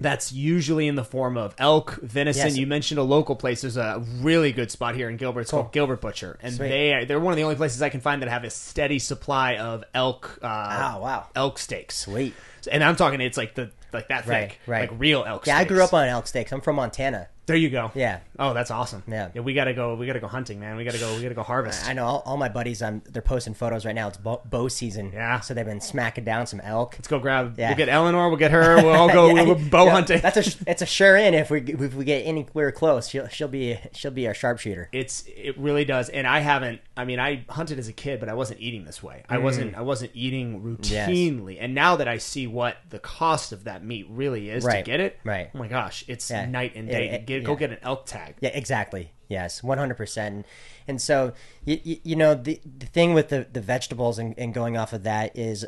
that's usually in the form of elk, venison. Yes. You mentioned a local place. There's a really good spot here in Gilbert. It's called Gilbert Butcher, and Sweet. they are, they're one of the only places I can find that have a steady supply of elk. Uh, Oh, wow. elk steaks. Sweet. And I'm talking, it's like the like that Right, thick, right. like real elk. Yeah, I grew up on elk steaks. I'm from Montana. There you go. Yeah. Oh, that's awesome. Yeah. we gotta go. We gotta go hunting, man. We gotta go. We gotta go harvest. I know all, all my buddies. Um, they're posting photos right now. It's bow, bow season. Yeah. So they've been smacking down some elk. Let's go grab. Yeah. We'll get Eleanor. We'll get her. We'll all go Yeah, we'll bow yeah, hunting. That's a it's a sure in if we if we get anywhere close. She'll she'll be she'll be our sharpshooter. it's it really does and i haven't i mean i hunted as a kid but i wasn't eating this way i wasn't i wasn't eating Mm. Yes. routinely and now that i see what the cost of that meat really is to get it right. oh my gosh it's Yeah. night and Yeah, day yeah, get, go get an elk tag Yeah, exactly. Yes, one hundred percent. And so, you, you, you know, the the thing with the the vegetables and, and going off of that is,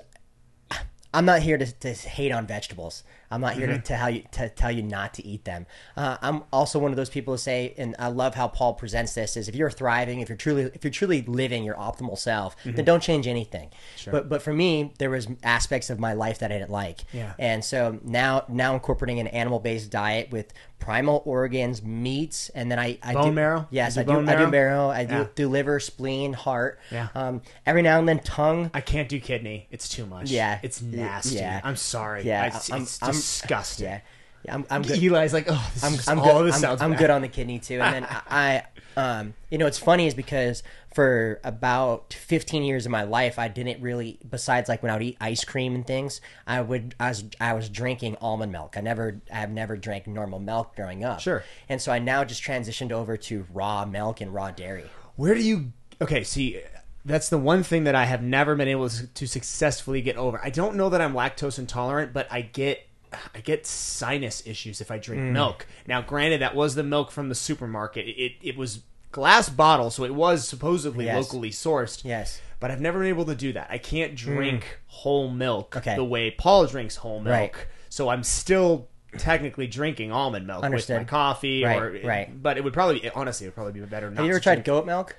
I'm not here to, to hate on vegetables. I'm not here to, to tell you to tell you not to eat them. Uh, I'm also one of those people who say, and I love how Paul presents this: is if you're thriving, if you're truly if you're truly living your optimal self, then don't change anything. But but for me, there was aspects of my life that I didn't like. Yeah. And so now now incorporating an animal based diet with primal organs, meats, and then I, I Bone do, marrow? Yes, I do bone I do marrow? marrow. I do, Yeah. do liver, spleen, heart. Yeah. Um, every now and then tongue. i can't do kidney it's too much Yeah. it's nasty yeah. i'm sorry Yeah, I- I'm- I'm- disgusting Yeah. Yeah, I'm, I'm good. eli's like oh this I'm, is I'm all good. this I'm, sounds I'm bad. good on the kidney too. And then I, um, you know, what's funny is because for about 15 years of my life, I didn't really, besides like when I would eat ice cream and things, I would, I was, I was drinking almond milk. I never, I've never drank normal milk growing up. Sure. And so I now just transitioned over to raw milk and raw dairy. Where do you? Okay, see, that's the one thing that I have never been able to, to successfully get over. I don't know that I'm lactose intolerant, but I get I get sinus issues if I drink Mm. milk. Now, granted, that was the milk from the supermarket. It it, was glass bottle, so it was supposedly Yes. locally sourced. Yes. But I've never been able to do that. I can't drink whole milk Mm. Okay. the way Paul drinks whole milk. Right. So I'm still technically drinking almond milk with my coffee Right, or right. but it would probably honestly it would probably be better not Have you ever tried drink- goat milk?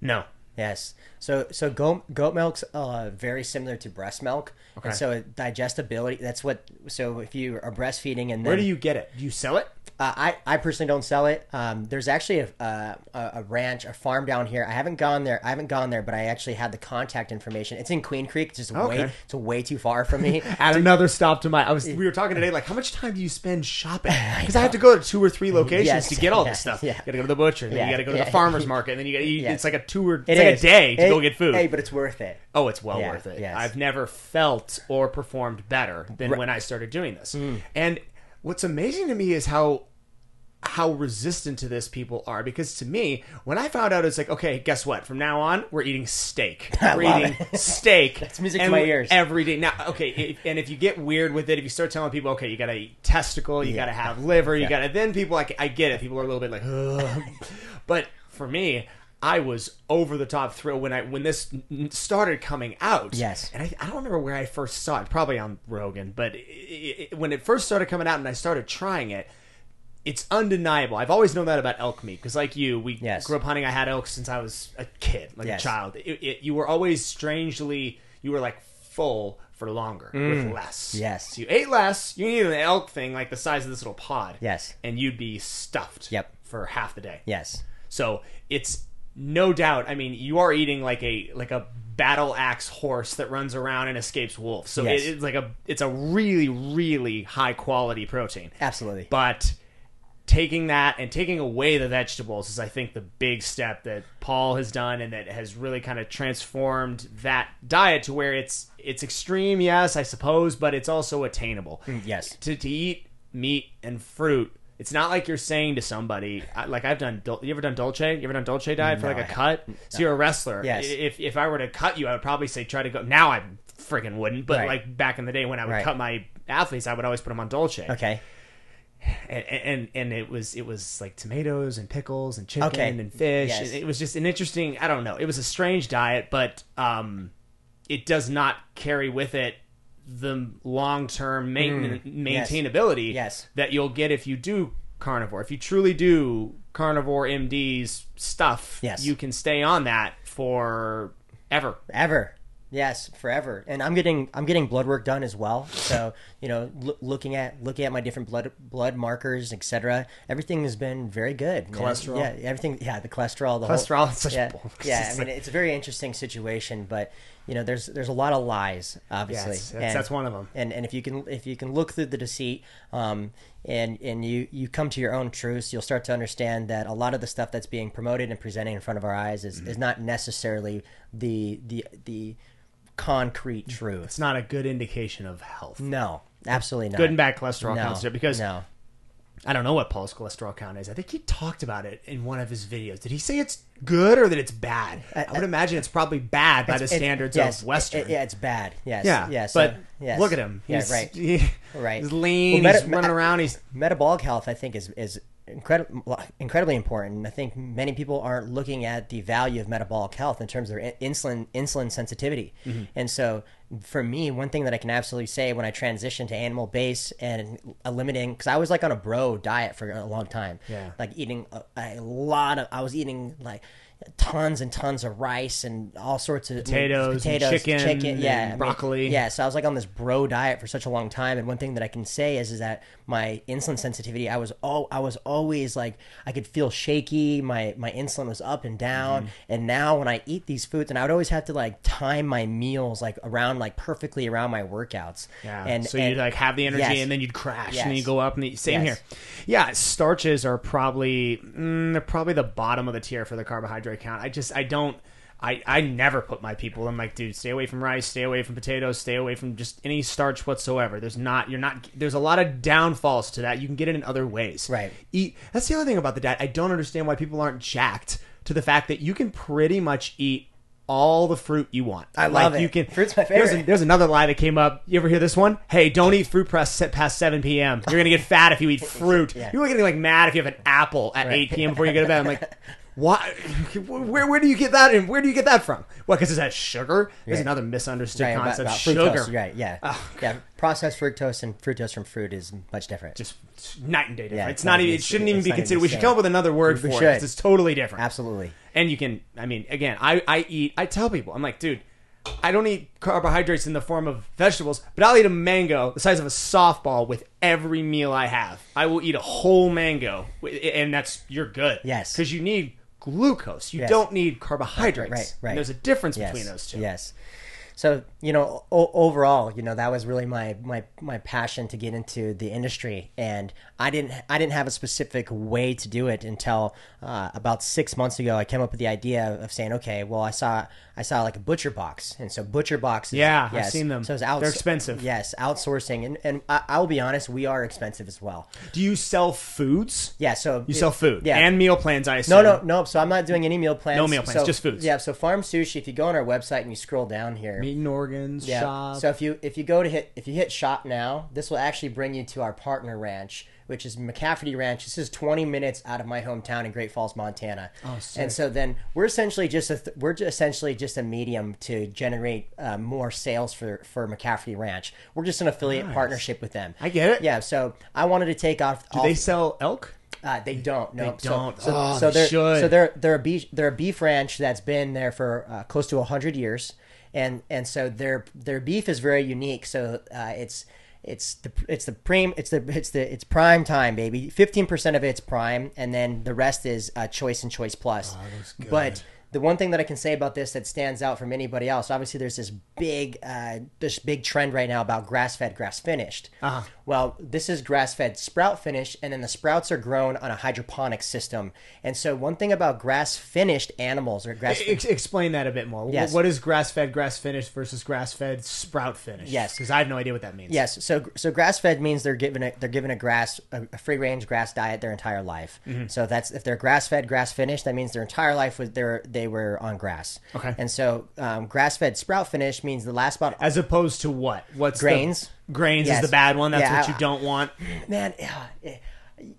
No. Yes. So so goat goat milk's uh, very similar to breast milk. Okay. And so digestibility. That's what. So if you are breastfeeding and then Where do you get it? Do you sell it? Uh, I, I personally don't sell it. Um, there's actually a, a a ranch, a farm down here. I haven't gone there. I haven't gone there, but I actually had the contact information. It's in Queen Creek. It's just Okay. way it's way too far from me. Add another stop to my. I was. We were talking today. Like, how much time do you spend shopping? Because I have to go to two or three locations Yes, to get all yeah, this stuff. yeah. You got to go to the butcher. Then Yeah, you got to go to the farmer's market. And then you got. to Yeah. It's like a tour. It's It like is. a day to Hey- go get food. Hey, but it's worth it. Oh, it's well worth it. yes. I've never felt or performed better than when I started doing this. Mm. And what's amazing to me is how how resistant to this people are because to me, when I found out, it's like, okay, guess what? From now on, we're eating steak. We're eating it. steak. That's music to my ears. Every day. Now, okay, if, and if you get weird with it, if you start telling people, okay, you got to eat testicle, you Yeah. got to have liver, you Yeah. got to, then people, like, I get it. People are a little bit like, Ugh. but for me, I was over the top thrilled when I when this started coming out. Yes. and I, I don't remember where I first saw it. Probably on Rogan, but it, it, when it first started coming out and I started trying it, it's undeniable. I've always known that about elk meat because, like you, we Yes. grew up hunting. I had elk since I was a kid, like Yes. a child. It, it, you were always strangely, you were like full for longer with less. Mm. Yes. so you ate less. You needed an elk thing like the size of this little pod. Yes. and you'd be stuffed. Yep. for half the day. Yes. So it's no doubt. I mean, you are eating like a like a battle axe horse that runs around and escapes wolves. So Yes. it, it's like a it's a really really high quality protein. Absolutely. But taking that and taking away the vegetables is I think the big step that Paul has done and that has really kind of transformed that diet to where it's it's extreme, yes, I suppose, but it's also attainable. Mm, yes. To to eat meat and fruit it's not like you're saying to somebody like I've done. You ever done dolce? You ever done dolce diet for No, like a I cut? So you're a wrestler. Yes. If if I were to cut you, I would probably say try to go. Now I freaking wouldn't. But Right. like back in the day when I would Right. cut my athletes, I would always put them on dolce. Okay. And, and and it was it was like tomatoes and pickles and chicken Okay. and fish. Yes. It was just an interesting. I don't know. It was a strange diet, but um, it does not carry with it the long term maintain- Mm. yes. maintainability Yes. that you'll get if you do carnivore. If you truly do carnivore MD's stuff, Yes. you can stay on that for ever. Ever. Yes, forever. And I'm getting I'm getting blood work done as well. So you know, loo- looking at looking at my different blood blood markers, etc. Everything has been very good. man. Cholesterol? yeah, everything. Yeah, the cholesterol. The Cholesterol, Whole, such yeah, yeah. I mean, it's a very interesting situation, but you know, there's there's a lot of lies, obviously. Yes, that's- that's one them. And and if you can if you can look through the deceit, um, and and you you come to your own truths, you'll start to understand that a lot of the stuff that's being promoted and presented in front of our eyes is, Mm-hmm. is not necessarily the the the concrete truth. It's not a good indication of health. No, absolutely not. Good and bad cholesterol no, counts there because no, I don't know what Paul's cholesterol count is. I think he talked about it in one of his videos. Did he say it's good or that it's bad? Uh, I, would imagine it's probably bad by the It- standards yes, of Western. it- yeah, it's bad. Yes, yeah, yeah. So, but uh, yes. look at him. Yeah, right. he- Right. He's lean. Well, he's running around. He's metabolic health, I think, is is incredible, incredibly important. I think many people aren't looking at the value of metabolic health in terms of their insulin insulin sensitivity. Mm-hmm. And so, for me, one thing that I can absolutely say when I transitioned to animal base and eliminating, because I was like on a bro diet for a long time, Yeah. like eating a, a lot of, I was eating like tons and tons of rice and all sorts of Potatoes and chicken yeah, and I mean, broccoli. yeah, so I was like on this bro diet for such a long time, and one thing that I can say is is that my insulin sensitivity, I was all I was always like I could feel shaky. My my insulin was up and down, Mm-hmm. and now when I eat these foods, and I would always have to like time my meals like around like perfectly around my workouts. Yeah. and so you'd like have the energy Yes. and then you'd crash Yes. and then you go up and the, same Yes. here. Yeah, starches are probably mm, they're probably the bottom of the tier for the carbohydrate count. I just I don't I, I never put my people I'm like dude stay away from rice stay away from potatoes stay away from just any starch whatsoever there's not you're not there's a lot of downfalls to that you can get it in other ways Right. eat that's the other thing about the diet i don't understand why people aren't jacked to the fact that you can pretty much eat all the fruit you want I love it. you can Fruit's my there's, favorite. a- there's another lie that came up. You ever hear this one? Hey, don't eat fruit press past 7 p.m. You're gonna get fat if you eat fruit. Yeah. You're getting like mad if you have an apple at Right. 8 p.m. before you go to bed. I'm like, why? Where where do you get that? And where do you get that from? What? Because it that sugar. There's Right. another misunderstood Right, about, concept. about sugar. fructose, right? Yeah, Oh, yeah. Processed fructose and fructose from fruit is much different. Just night and day difference. Yeah, it's it's not. not even, even- it shouldn't even it's be not even considered. We should come up with another word We for it. should. 'cause It's totally different. Absolutely. And you can, I mean, again, I, I eat, I tell people, I'm like, dude, I don't eat carbohydrates in the form of vegetables, but I'll eat a mango the size of a softball with every meal I have. I will eat a whole mango, and that's, you're good. Yes. Because you need glucose. You Yes. don't need carbohydrates. Right, right. And there's a difference Yes. between those two. Yes. so you know, o- overall, you know, that was really my my my passion to get into the industry, and I didn't I didn't have a specific way to do it until uh, about six months ago. I came up with the idea of saying, okay, well, I saw I saw like a butcher box, and so butcher boxes, Yeah, I've seen them. So it's outs- They're expensive. Yes, outsourcing, and and I, I will be honest, we are expensive as well. Do you sell foods? Yeah, so You sell food Yeah, and meal plans, I assume. no, no, no. So I'm not doing any meal plans. No meal plans, So- just foods. Yeah. So Farm Sushi. If you go on our website and you scroll down here, Meat and organs, yeah. shop. So if you if you go to hit if you hit shop now, this will actually bring you to our partner ranch, which is McCafferty Ranch. This is 20 minutes out of my hometown in Great Falls, Montana. Oh, sick. And so then we're essentially just a th- we're ju- essentially just a medium to generate uh, more sales for for McCafferty Ranch. We're just an affiliate Nice. partnership with them. I get it. Yeah. So I wanted to take off. Do they sell elk? Uh, they don't. No, They don't. So, so, Oh, so they they're should. so they're they're a beef they're a beef ranch that's been there for uh, close to hundred years, and and so their their beef is very unique. So uh, it's it's the it's the prime it's the it's the it's prime time baby. Fifteen percent of it's prime, and then the rest is uh, choice and choice plus. But the one thing that I can say about this that stands out from anybody else, obviously, there's this big, uh, this big trend right now about grass fed, grass finished. Uh-huh. Well, this is grass fed sprout finished, and then the sprouts are grown on a hydroponic system. And so, one thing about grass finished animals or grass Ex- explain that a bit more. Yes. What is grass fed, grass finished versus grass fed, sprout finished? Yes. Because I have no idea what that means. Yes, so so grass fed means they're given a they're given a grass a, a free range grass diet their entire life. Mm-hmm. So that's if they're grass fed, grass finished, that means their entire life was they they were on grass. Okay. And so um, grass fed sprout finished means the last about As opposed to what? What's the- Grains. grains Yes. is the bad one. That's Yeah, what you don't want. man yeah,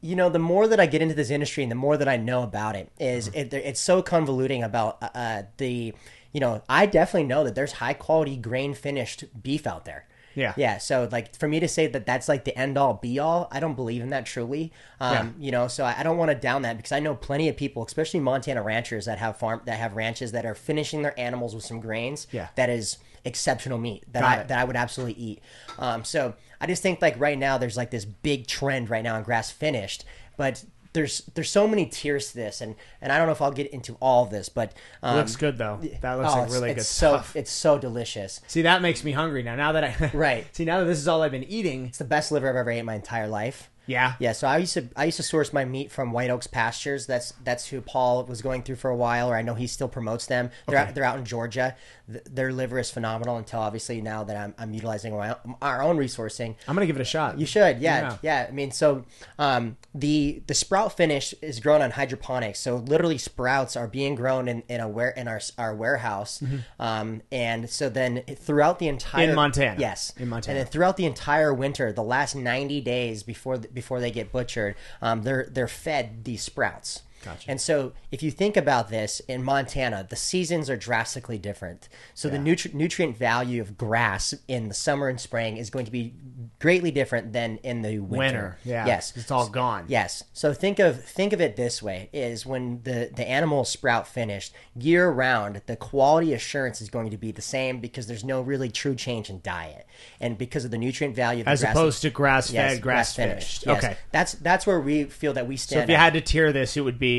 you know the more that i get into this industry and the more that i know about it is it, it's so convoluting about uh, uh, the you know i definitely know that there's high quality grain finished beef out there Yeah. yeah so like for me to say that that's like the end all be all i don't believe in that truly um, you know so i, I don't want to down that because i know plenty of people especially montana ranchers that have farm that have ranches that are finishing their animals with some grains Yeah. that is exceptional meat that Got I it. that I would absolutely eat. Um, so I just think like right now there's like this big trend right now on grass finished, but there's there's so many tiers to this, and and I don't know if I'll get into all of this, but um, looks good though. That looks oh, like it's- really it's good so stuff. it's so delicious. See, that makes me hungry now. Now that I Right. See, now that this is all I've been eating. It's the best liver I've ever ate in my entire life. Yeah. Yeah, so I used to I used to source my meat from White Oaks Pastures. That's that's who Paul was going through for a while, or I know he still promotes them. They're Okay. out, they're out in Georgia. Th- their liver is phenomenal. Until obviously now that I'm, I'm utilizing my, own- our own resourcing, I'm gonna give it a shot. You should, yeah, Yeah. yeah. I mean, so um, the the sprout finish is grown on hydroponics. So literally, sprouts are being grown in, in a ware in our our warehouse, um, and so then throughout the entire Mm-hmm. In Montana. yes, In Montana. and then throughout the entire winter, the last ninety days before before they get butchered, um, they're they're fed these sprouts. Gotcha. And so, if you think about this in Montana, the seasons are drastically different. So, the nutri- nutrient value of grass in the summer and spring is going to be greatly different than in the winter. Winter. Yeah. Yes. It's all gone. Yes. So think of think of it this way: is when the the animals sprout finished year round, the quality assurance is going to be the same because there's no really true change in diet, and because of the nutrient value of the As grass- opposed to grass fed, Yes, grass finished. Yes. Okay. That's that's where we feel that we stand. So if you out. had to tier this, it would be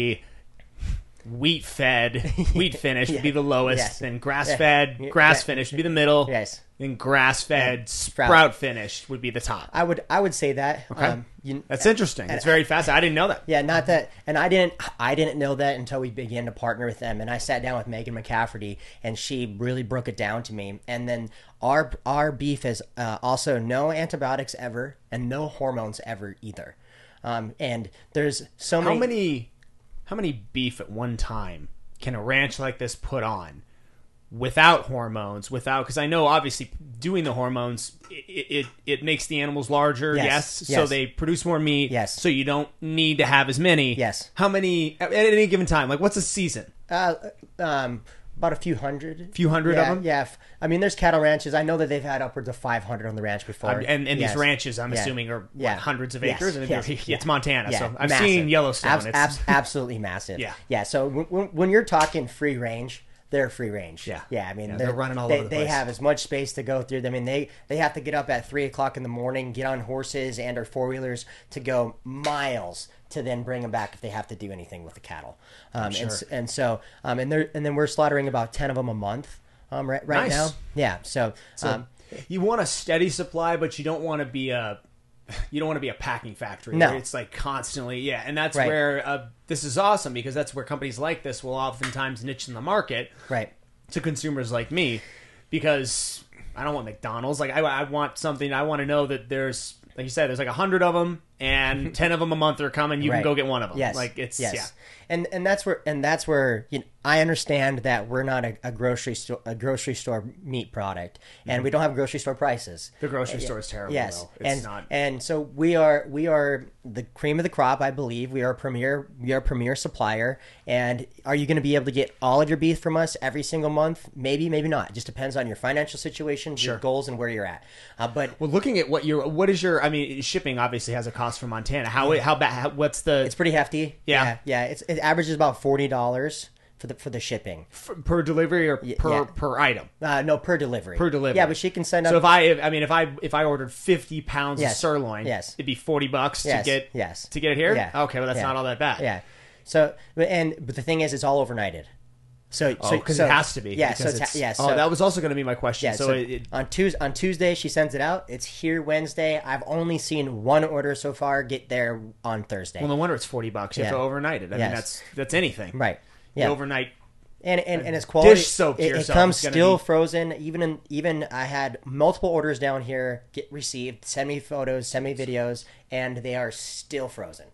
wheat fed, wheat finished would be the lowest, Yes. then grass fed, Yeah. grass finished would be the middle, Yes. then grass fed, Sprout. sprout finished would be the top. I would I would say that. Okay. Um, you, That's interesting. It's very fast. I didn't know that. Yeah, not that, and I didn't. I didn't know that until we began to partner with them, and I sat down with Megan McCafferty, and she really broke it down to me. And then our our beef is uh, also no antibiotics ever, and no hormones ever either. Um, and there's so How many. How many beef at one time can a ranch like this put on without hormones without because i know obviously doing the hormones it, it it makes the animals larger yes, Yes, so they produce more meat Yes. so you don't need to have as many Yes. how many at at any given time like what's a season Uh, um, about a few hundred. a Few hundred of them? Yeah. I mean, there's cattle ranches. I know that they've had upwards of 500 on the ranch before. Um, and and Yes. these ranches i'm Yeah. assuming are what, Yeah. hundreds of Yes. acres and Yes. they're- Yeah. it's montana Yeah, so i've massive. seen yellowstone Abs- it's abs- absolutely massive. Yeah. yeah. So when, when, when you're talking free range, they're free range. Yeah. yeah. I mean, Yeah, they're running all they, over the They place. have as much space to go through. I mean, they they have to get up at three o'clock in the morning, get on horses and or four wheelers to go miles to then bring them back if they have to do anything with the cattle. Um, and, and so um, and they're and then we're slaughtering about ten of them a month. um, right, right Nice. now. Yeah. So, um, you want a steady supply, but you don't want to be a you don't want to be a packing factory. No. it's like constantly, yeah, and that's Right. where uh, this is awesome because that's where companies like this will oftentimes niche in the market right. to consumers like me because I don't want McDonald's. Like I, I want something. I want to know that there's like you said, there's like a hundred of them and ten of them a month are coming. You Right. can go get one of them. Yes. like it's yes. yeah. And and that's where and that's where you know, I understand that we're not a, a grocery store a grocery store meat product, and mm-hmm. we don't have grocery store prices. The grocery uh, store is terrible. Yes, though. it's and not. and so we are we are the cream of the crop. I believe we are a premier we are a premier supplier. And are you going to be able to get all of your beef from us every single month? Maybe, maybe not. It just depends on your financial situation, your goals, and where you're at. Uh, but well, looking at what your what is your I mean, shipping obviously has a cost from Montana. How mm. how bad? What's the it's pretty hefty. Yeah. yeah. yeah. It's, it averages about forty dollars for the for the shipping. f- per delivery or per yeah. per item? Uh, no, per delivery. Per delivery. Yeah, but she can send up. So if I, if, I mean, if I if I ordered fifty pounds Yes. of sirloin, Yes. it'd be forty bucks yes, to get yes to get it here. Yeah. Okay, well that's Yeah. not all that bad. Yeah. So and but the thing is, it's all overnighted. So Oh, so because so- it has to be. Yeah. So it's, it's- yeah. oh, that was also going to be my question. yeah. so, So, it, it, on Tuesday on Tuesday she sends it out. It's here Wednesday. I've only seen one order so far get there on Thursday. well, no wonder it's forty bucks. You have to overnight it. I mean, that's that's anything. right. The Yeah. overnight. and and, and it's quality. Dish soap it, it comes still be- frozen. Even in, even I had multiple orders down here get received. Send me photos, send me videos, and they are still frozen.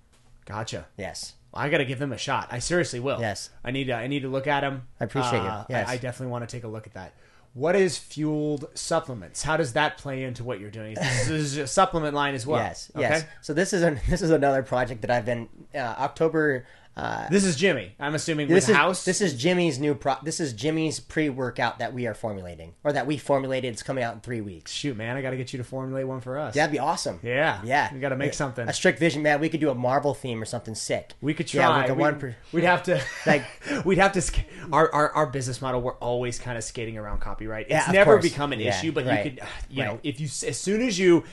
Gotcha. Yes. I got to give them a shot. I seriously will. Yes. I need to. I need to look at them. I appreciate you. Yes. I, I definitely want to take a look at that. What is fueled supplements? How does that play into what you're doing? This is a supplement line as well. Yes, Okay? yes. So this is a, this is another project that I've been uh, October. Uh, This is Jimmy. I'm assuming this with is house. this is Jimmy's new pro. This is Jimmy's pre workout that we are formulating, or that we formulated. It's coming out in three weeks. Shoot, man, I got to get you to formulate one for us. That'd be awesome. Yeah. yeah. We gotta make something. A strict vision, man. We could do a Marvel theme or something sick. We could Yeah, try. like a we, one per- would have to Like- we'd have to. sk- Our, our our business model. We're always kind of skating around copyright. It's of never course. become an Yeah, issue, but right, you could, you know, if you as soon as you.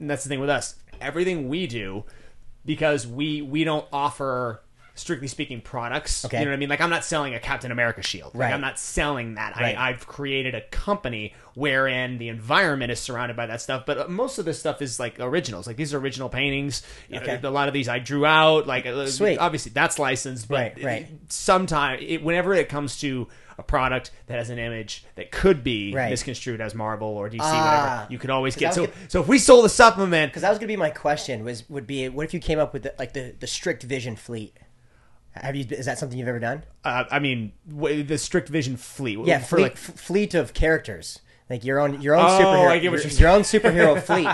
and that's the thing with us. Everything we do, because we we don't offer. Strictly speaking, products. Okay. You know what I mean? Like, I'm not selling a Captain America shield. Like, Right. I'm not selling that. Right. I, I've created a company wherein the environment is surrounded by that stuff. But uh, most of this stuff is like originals. Like, these are original paintings. Okay. a lot of these I drew out. Like, uh, Sweet. obviously that's licensed, but Right, right. It, whenever it comes to a product that has an image that could be Right. misconstrued as Marvel or DC, Ah. whatever, you could always get. So, was so if we sold a supplement, Because that was gonna be my question. Was would be what if you came up with the, like the the strict vision fleet? Have you? Is that something you've ever done? uh, I mean, w- the Strict Vision fleet. Yeah, for fleet, like, f- fleet of characters, like your own your own Oh, superhero. I get what your, your own superhero fleet.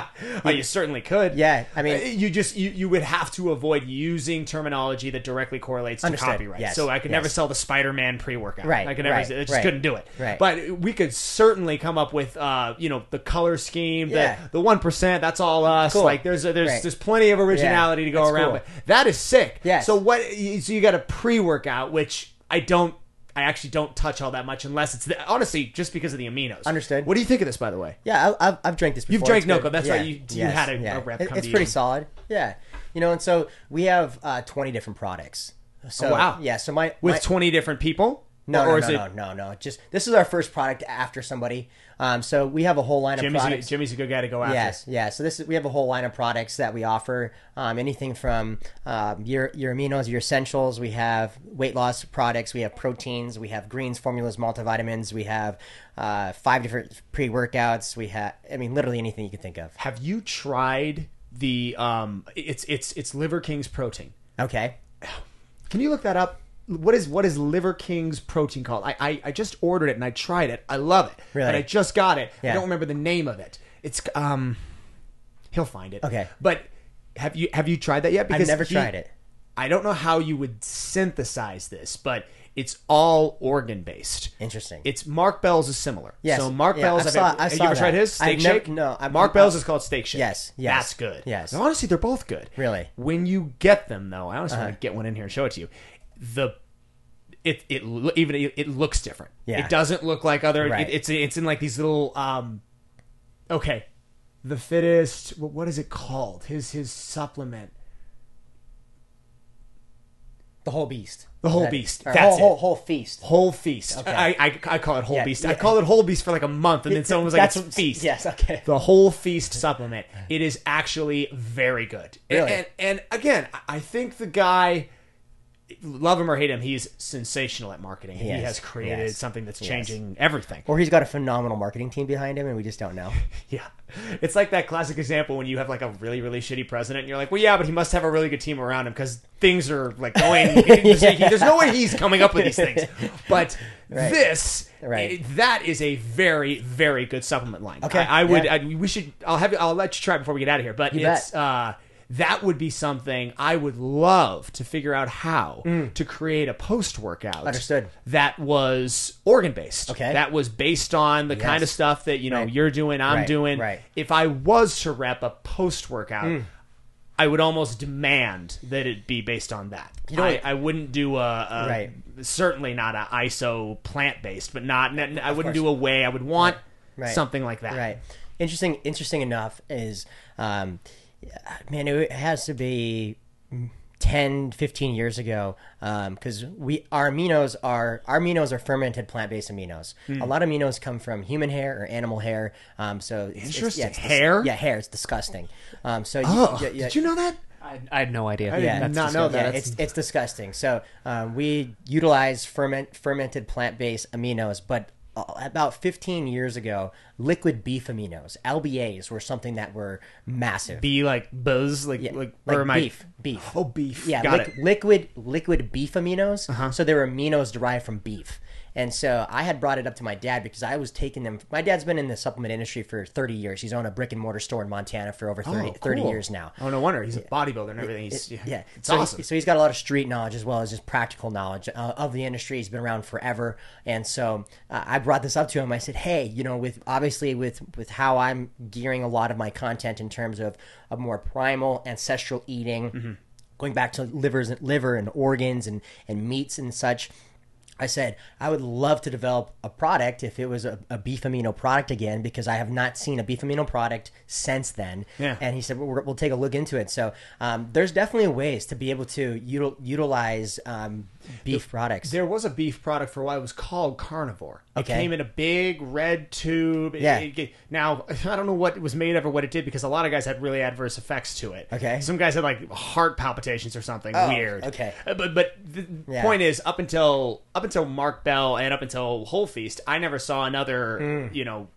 oh, you certainly could. Yeah, I mean- Uh, you just you, you would have to avoid using terminology that directly correlates to Understood. copyright. Yes, So I could yes. never sell the Spider-Man pre-workout. Right, I could never. right, I just right, couldn't do it. right. But we could certainly come up with, uh, you know, the color scheme. Yeah. The the one percent. That's all us. Cool. Like there's there's Right. there's plenty of originality Yeah, to go that's around. cool. But that is sick. Yeah. So what? So you got a pre-workout, which I don't. I actually don't touch all that much unless it's the, honestly just because of the aminos. Understood. What do you think of this, by the way? Yeah, I, I've, I've drank this. Before. You've drank. NOCCO, that's yeah. right, you- you had a- a rep It- it's pretty you. solid. Yeah, you know, and so we have uh, twenty different products. So Oh, wow. yeah, so my With my, twenty different people. No, or no, is no, it no, no, no. Just this is our first product after somebody. Um, so we have a whole line Jimmy's of a, products. Jimmy's a good guy to go after. Yes, yeah. So this is, we have a whole line of products that we offer. Um, anything from um, your your aminos, your essentials. We have weight loss products. We have proteins. We have greens, formulas, multivitamins. We have uh, five different pre workouts. We have, I mean, literally anything you can think of. Have you tried the um? It's it's it's Liver King's protein. Okay. Can you look that up? What is what is Liver King's protein called? I I, I just ordered it and I tried it. I love it. Really? But I just got it. Yeah. I don't remember the name of it. It's um. He'll find it. Okay. But have you have you tried that yet? Because I've never he- tried it. I don't know how you would synthesize this, but it's all organ based. Interesting. It's Mark Bell's is similar. Yes. So Mark Yeah, Bell's. I I've saw- ever- I have saw you ever that. tried his steak I've never- shake? no, I've- Mark I've- Bell's is called steak shake. Yes, yes, That's good. yes. Now, honestly, they're both good. Really? When you get them, though, I honestly Uh-huh. want to get one in here and show it to you. The it it even it, it looks different. Yeah. It doesn't look like other. Right. It, it's it's in like these little um. Okay, the fittest. What, is it called? His his supplement. The whole beast. The whole That- beast. That's whole, it. whole whole feast. Whole feast. Okay. I, I I call it whole Yeah, beast. I yeah. called it whole beast for like a month, and then someone was like, That's "It's feast." Yes. Okay. the whole feast supplement. It is actually very good. And- Really? And, and again, I- I think the guy, love him or hate him, he's sensational at marketing. He, He has created Yes. something that's Yes. changing everything. Or he's got a phenomenal marketing team behind him, and we just don't know. Yeah. It's like that classic example when you have like a really, really shitty president and you're like, well, yeah, but he must have a really good team around him because things are like going. there's, there's no way he's coming up with these things. But Right. this, Right. eh, that is a very, very good supplement line. Okay. I, I would, Yeah. I, we should, I'll have, I'll let you try it before we get out of here. But You it's, bet. uh, that would be something I would love to figure out how to create a post workout. Mm. Understood. That was organ based. Okay. That was based on the kind of stuff that you know Right. you're doing, I'm Right, doing. right. If I was to rep a post workout, Hmm. I would almost demand that it be based on that. You know I, I wouldn't do a, a Right. certainly not a ISO plant based, but not. I wouldn't course. do a way. I would want Right. something like that. Right. Interesting. Interesting enough is, um, man, it has to be 10, 15 years ago because we our aminos are our aminos are fermented plant based aminos. Hmm. A lot of aminos come from human hair or animal hair. Um, so it's, it's- Interesting. yeah, it's dis- Hair? yeah, hair. It's disgusting. Um, so you- Oh, yeah, yeah, did you know that? I, I had no idea. I did yeah, not it's know that. Yeah, That's- it's it's disgusting. So um, we utilize ferment fermented plant based aminos, but about 15 years ago, liquid beef aminos (LBAs) were something that were massive. Be like buzz, like Yeah, like, like or am I- beef, beef. Oh, beef. Yeah, got liq- it. Uh-huh. liquid liquid beef aminos. So they were aminos derived from beef. And so I had brought it up to my dad because I was taking them. My dad's been in the supplement industry for 30 years. He's owned a brick and mortar store in Montana for over 30, Oh, 30 cool. years now. Oh no wonder he's a bodybuilder and everything. He's, yeah, Yeah, it's so he- awesome. so he's got a lot of street knowledge as well as just practical knowledge uh, of the industry. He's been around forever, and so uh, I brought this up to him. I said, "Hey, you know, with obviously with with how I'm gearing a lot of my content in terms of of more primal ancestral eating, Mm-hmm. going back to livers, and liver and organs and and meats and such." I said I would love to develop a product if it was a, a beef amino product again because I have not seen a beef amino product since then. Yeah. And he said we'll, we'll take a look into it. So um, there's definitely ways to be able to util, utilize um, beef products. There was a beef product for a while. It was called Carnivore. It Okay. came in a big red tube. It- Yeah. it- it- now I don't know what it was made of or what it did because a lot of guys had really adverse effects to it. Okay. Some guys had like heart palpitations or something Oh, weird. okay. Uh, But but the Yeah. point is, up until up until Mark Bell and up until Whole Feast, I never saw another you know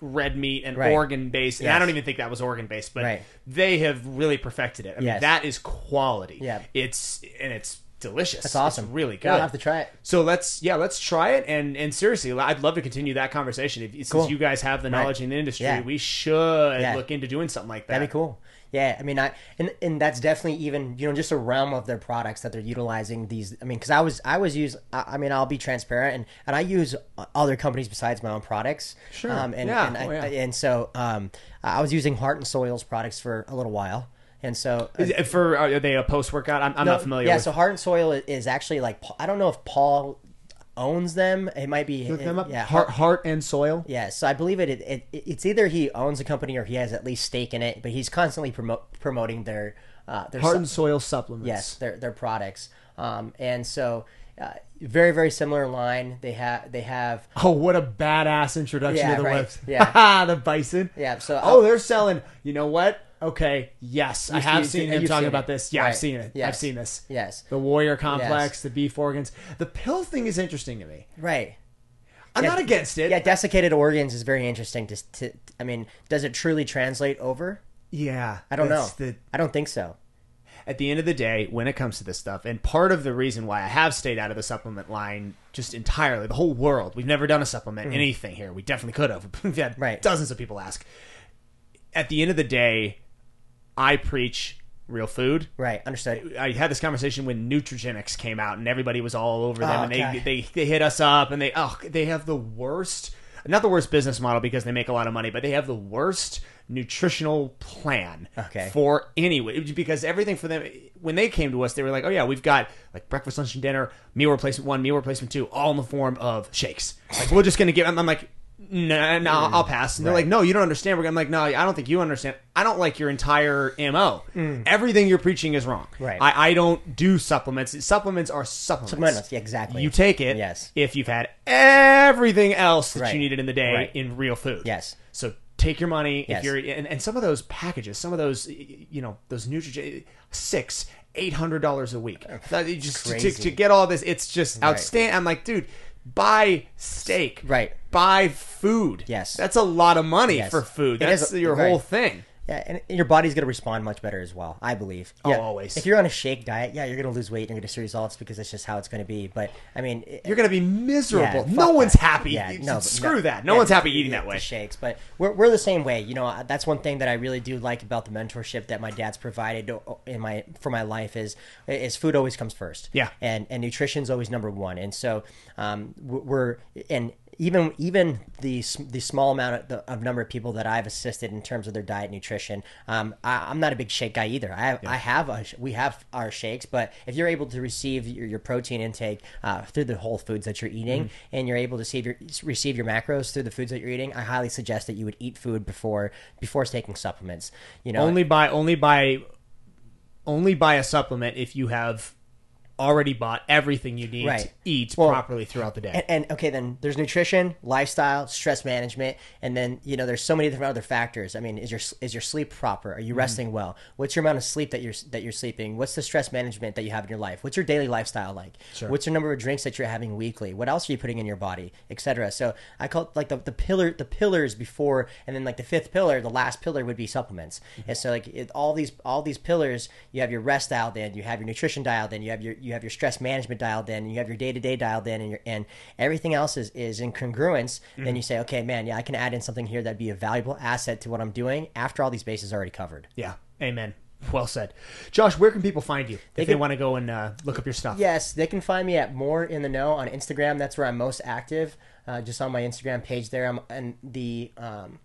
red meat and Mm. Right. organ based. And I don't even think that was organ based, but Right. they have really perfected it. I mean, Yes. that is quality. Yeah. It's and it's delicious. That's awesome. It's really good. Yeah, I'll have to try it. So let's yeah, let's try it and and seriously, I'd love to continue that conversation. If, since Cool. you guys have the Right. knowledge in the industry, Yeah. we should Yeah. look into doing something like that. That'd be cool. Yeah, I mean, I and and that's definitely even you know just a realm of their products that they're utilizing these. I mean, because I was I was use I, I mean I'll be transparent and and I use other companies besides my own products. Sure. Um, and Yeah. and, I, Oh, yeah. and so um, I was using Heart and Soils products for a little while, and so Is it for are they a post workout? I'm, I'm No, not familiar Yeah, with so Heart and Soil is actually like Pa- I don't know if Paul owns them. It might be Look them up. Yeah, heart, heart and soil. yeah, so I believe it, it, it. It's either he owns a company or he has at least stake in it, but he's constantly promote, promoting their uh, their Heart su- and soil supplements. yes their their products. Um, and so uh, very very similar line. They have they have Oh, what a badass introduction Yeah, to the right. lift. Yeah. the bison. yeah. So Oh, they're selling. You know what? Okay. Yes, I You've seen- seen him talking seen about this. Yeah, I've seen it. I've seen this. yes The warrior complex, Yes. the beef organs. The pill thing is interesting to me. right. I'm Yeah, not against it. Yeah, desiccated organs is very interesting. To, to I mean, does it truly translate over? Yeah, I don't know. The, I don't think so. at the end of the day, when it comes to this stuff, and part of the reason why I have stayed out of the supplement line just entirely, the whole world, we've never done a supplement, anything here. We definitely could have. We've had Mm. Right. dozens of people ask. At the end of the day, I preach real food. Right. Understood. I had this conversation when Nutrigenics came out, and everybody was all over them, Oh, and they, they they hit us up, and they oh they have the worst, not the worst business model because they make a lot of money, but they have the worst nutritional plan Okay. for anyway because everything for them when they came to us they were like oh yeah we've got like breakfast lunch and dinner meal replacement one meal replacement two all in the form of shakes like we're just gonna give I'm, I'm like no, no, mm. I'll pass. And they're like, no, you don't understand. We're I'm like, no, I don't think you understand. I don't like your entire mo. Mm. Everything you're preaching is wrong. Right. I, I don't do supplements. Supplements are supplements. Supplements, yeah, exactly. You take it. Yes. If you've had everything else that Right. you needed in the day Right. in real food. Yes. So take your money. Yes. If you're and, and some of those packages, some of those, you know, those Nutrigen, six, eight hundred dollars a week. That- you just to, Crazy. to get all this, it's just outstanding. I'm like, dude, buy steak. Right. Buy food. Yes. That's a lot of money Yes. for food. It That's your right. whole thing. Yeah, and your body's going to respond much better as well, I believe. Oh, Yeah, always. If you're on a shake diet, yeah, you're going to lose weight and you're going to see results because that's just how it's going to be. But I mean, it- You're gonna be miserable. Yeah, no fuck one's that. happy. Yeah, You- no, screw no- that. No yeah, one's happy eating that way. The shakes, but we're, we're the same way. You know, that's one thing that I really do like about the mentorship that my dad's provided in my for my life is is food always comes first. Yeah. and and nutrition's always number one. And so um, we're and even even the the small amount of, the, of number of people that I've assisted in terms of their diet and nutrition, um, I, I'm not a big shake guy either. I have, I have a, we have our shakes, but if you're able to receive your, your protein intake uh, through the whole foods that you're eating, and you're able to receive your receive your macros through the foods that you're eating, I highly suggest that you would eat food before before taking supplements. You know, Only by only by only buy a supplement if you have already bought everything you need Right. to eat Well, properly throughout the day. And, and okay, then there's nutrition, lifestyle, stress management, and then you know there's so many different other factors. I mean, is your is your sleep proper? Are Mm-hmm. you resting well? What's your amount of sleep that you're that you're sleeping? What's the stress management that you have in your life? What's your daily lifestyle like? What's your number of drinks that you're having weekly? What else are you putting in your body, etc. So I call it like the, the pillar the pillars before, and then like the fifth pillar, the last pillar would be supplements. Mm-hmm. And so like it, all these all these pillars, you have your rest dialed in, you have your nutrition dialed in, you have your you have your stress management dialed in, and you have your day to day dialed in, and your and everything else is is in congruence. Mm-hmm. Then you say, okay, man, yeah, I can add in something here that'd be a valuable asset to what I'm doing after all these bases are already covered. yeah. Amen. Well said. Josh, where can people find you if they, can- want to go and uh, look up your stuff? Yes, they can find me at Morin the Know on Instagram. That's where I'm most active. Uh, just on my Instagram page there. I'm and the um,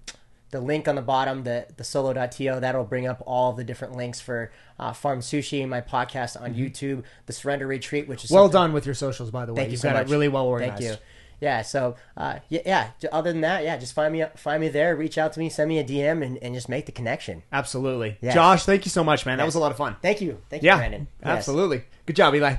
the link on the bottom, the the solo.to, that'll bring up all the different links for uh, Farm Sushi, my podcast on YouTube, the Surrender Retreat, which is Mm-hmm. Well something- done with your socials, by the way. Thank you You've so got much. it really well organized. Thank you. Yeah. So, uh, yeah, yeah. Other than that, yeah, just find me, find me there. Reach out to me, send me a DM, and, and just make the connection. Absolutely. Yes. Josh, thank you so much, man. That was a lot of fun. Thank you, thank you, Yeah, Brandon. Yes. absolutely. Good job, Eli.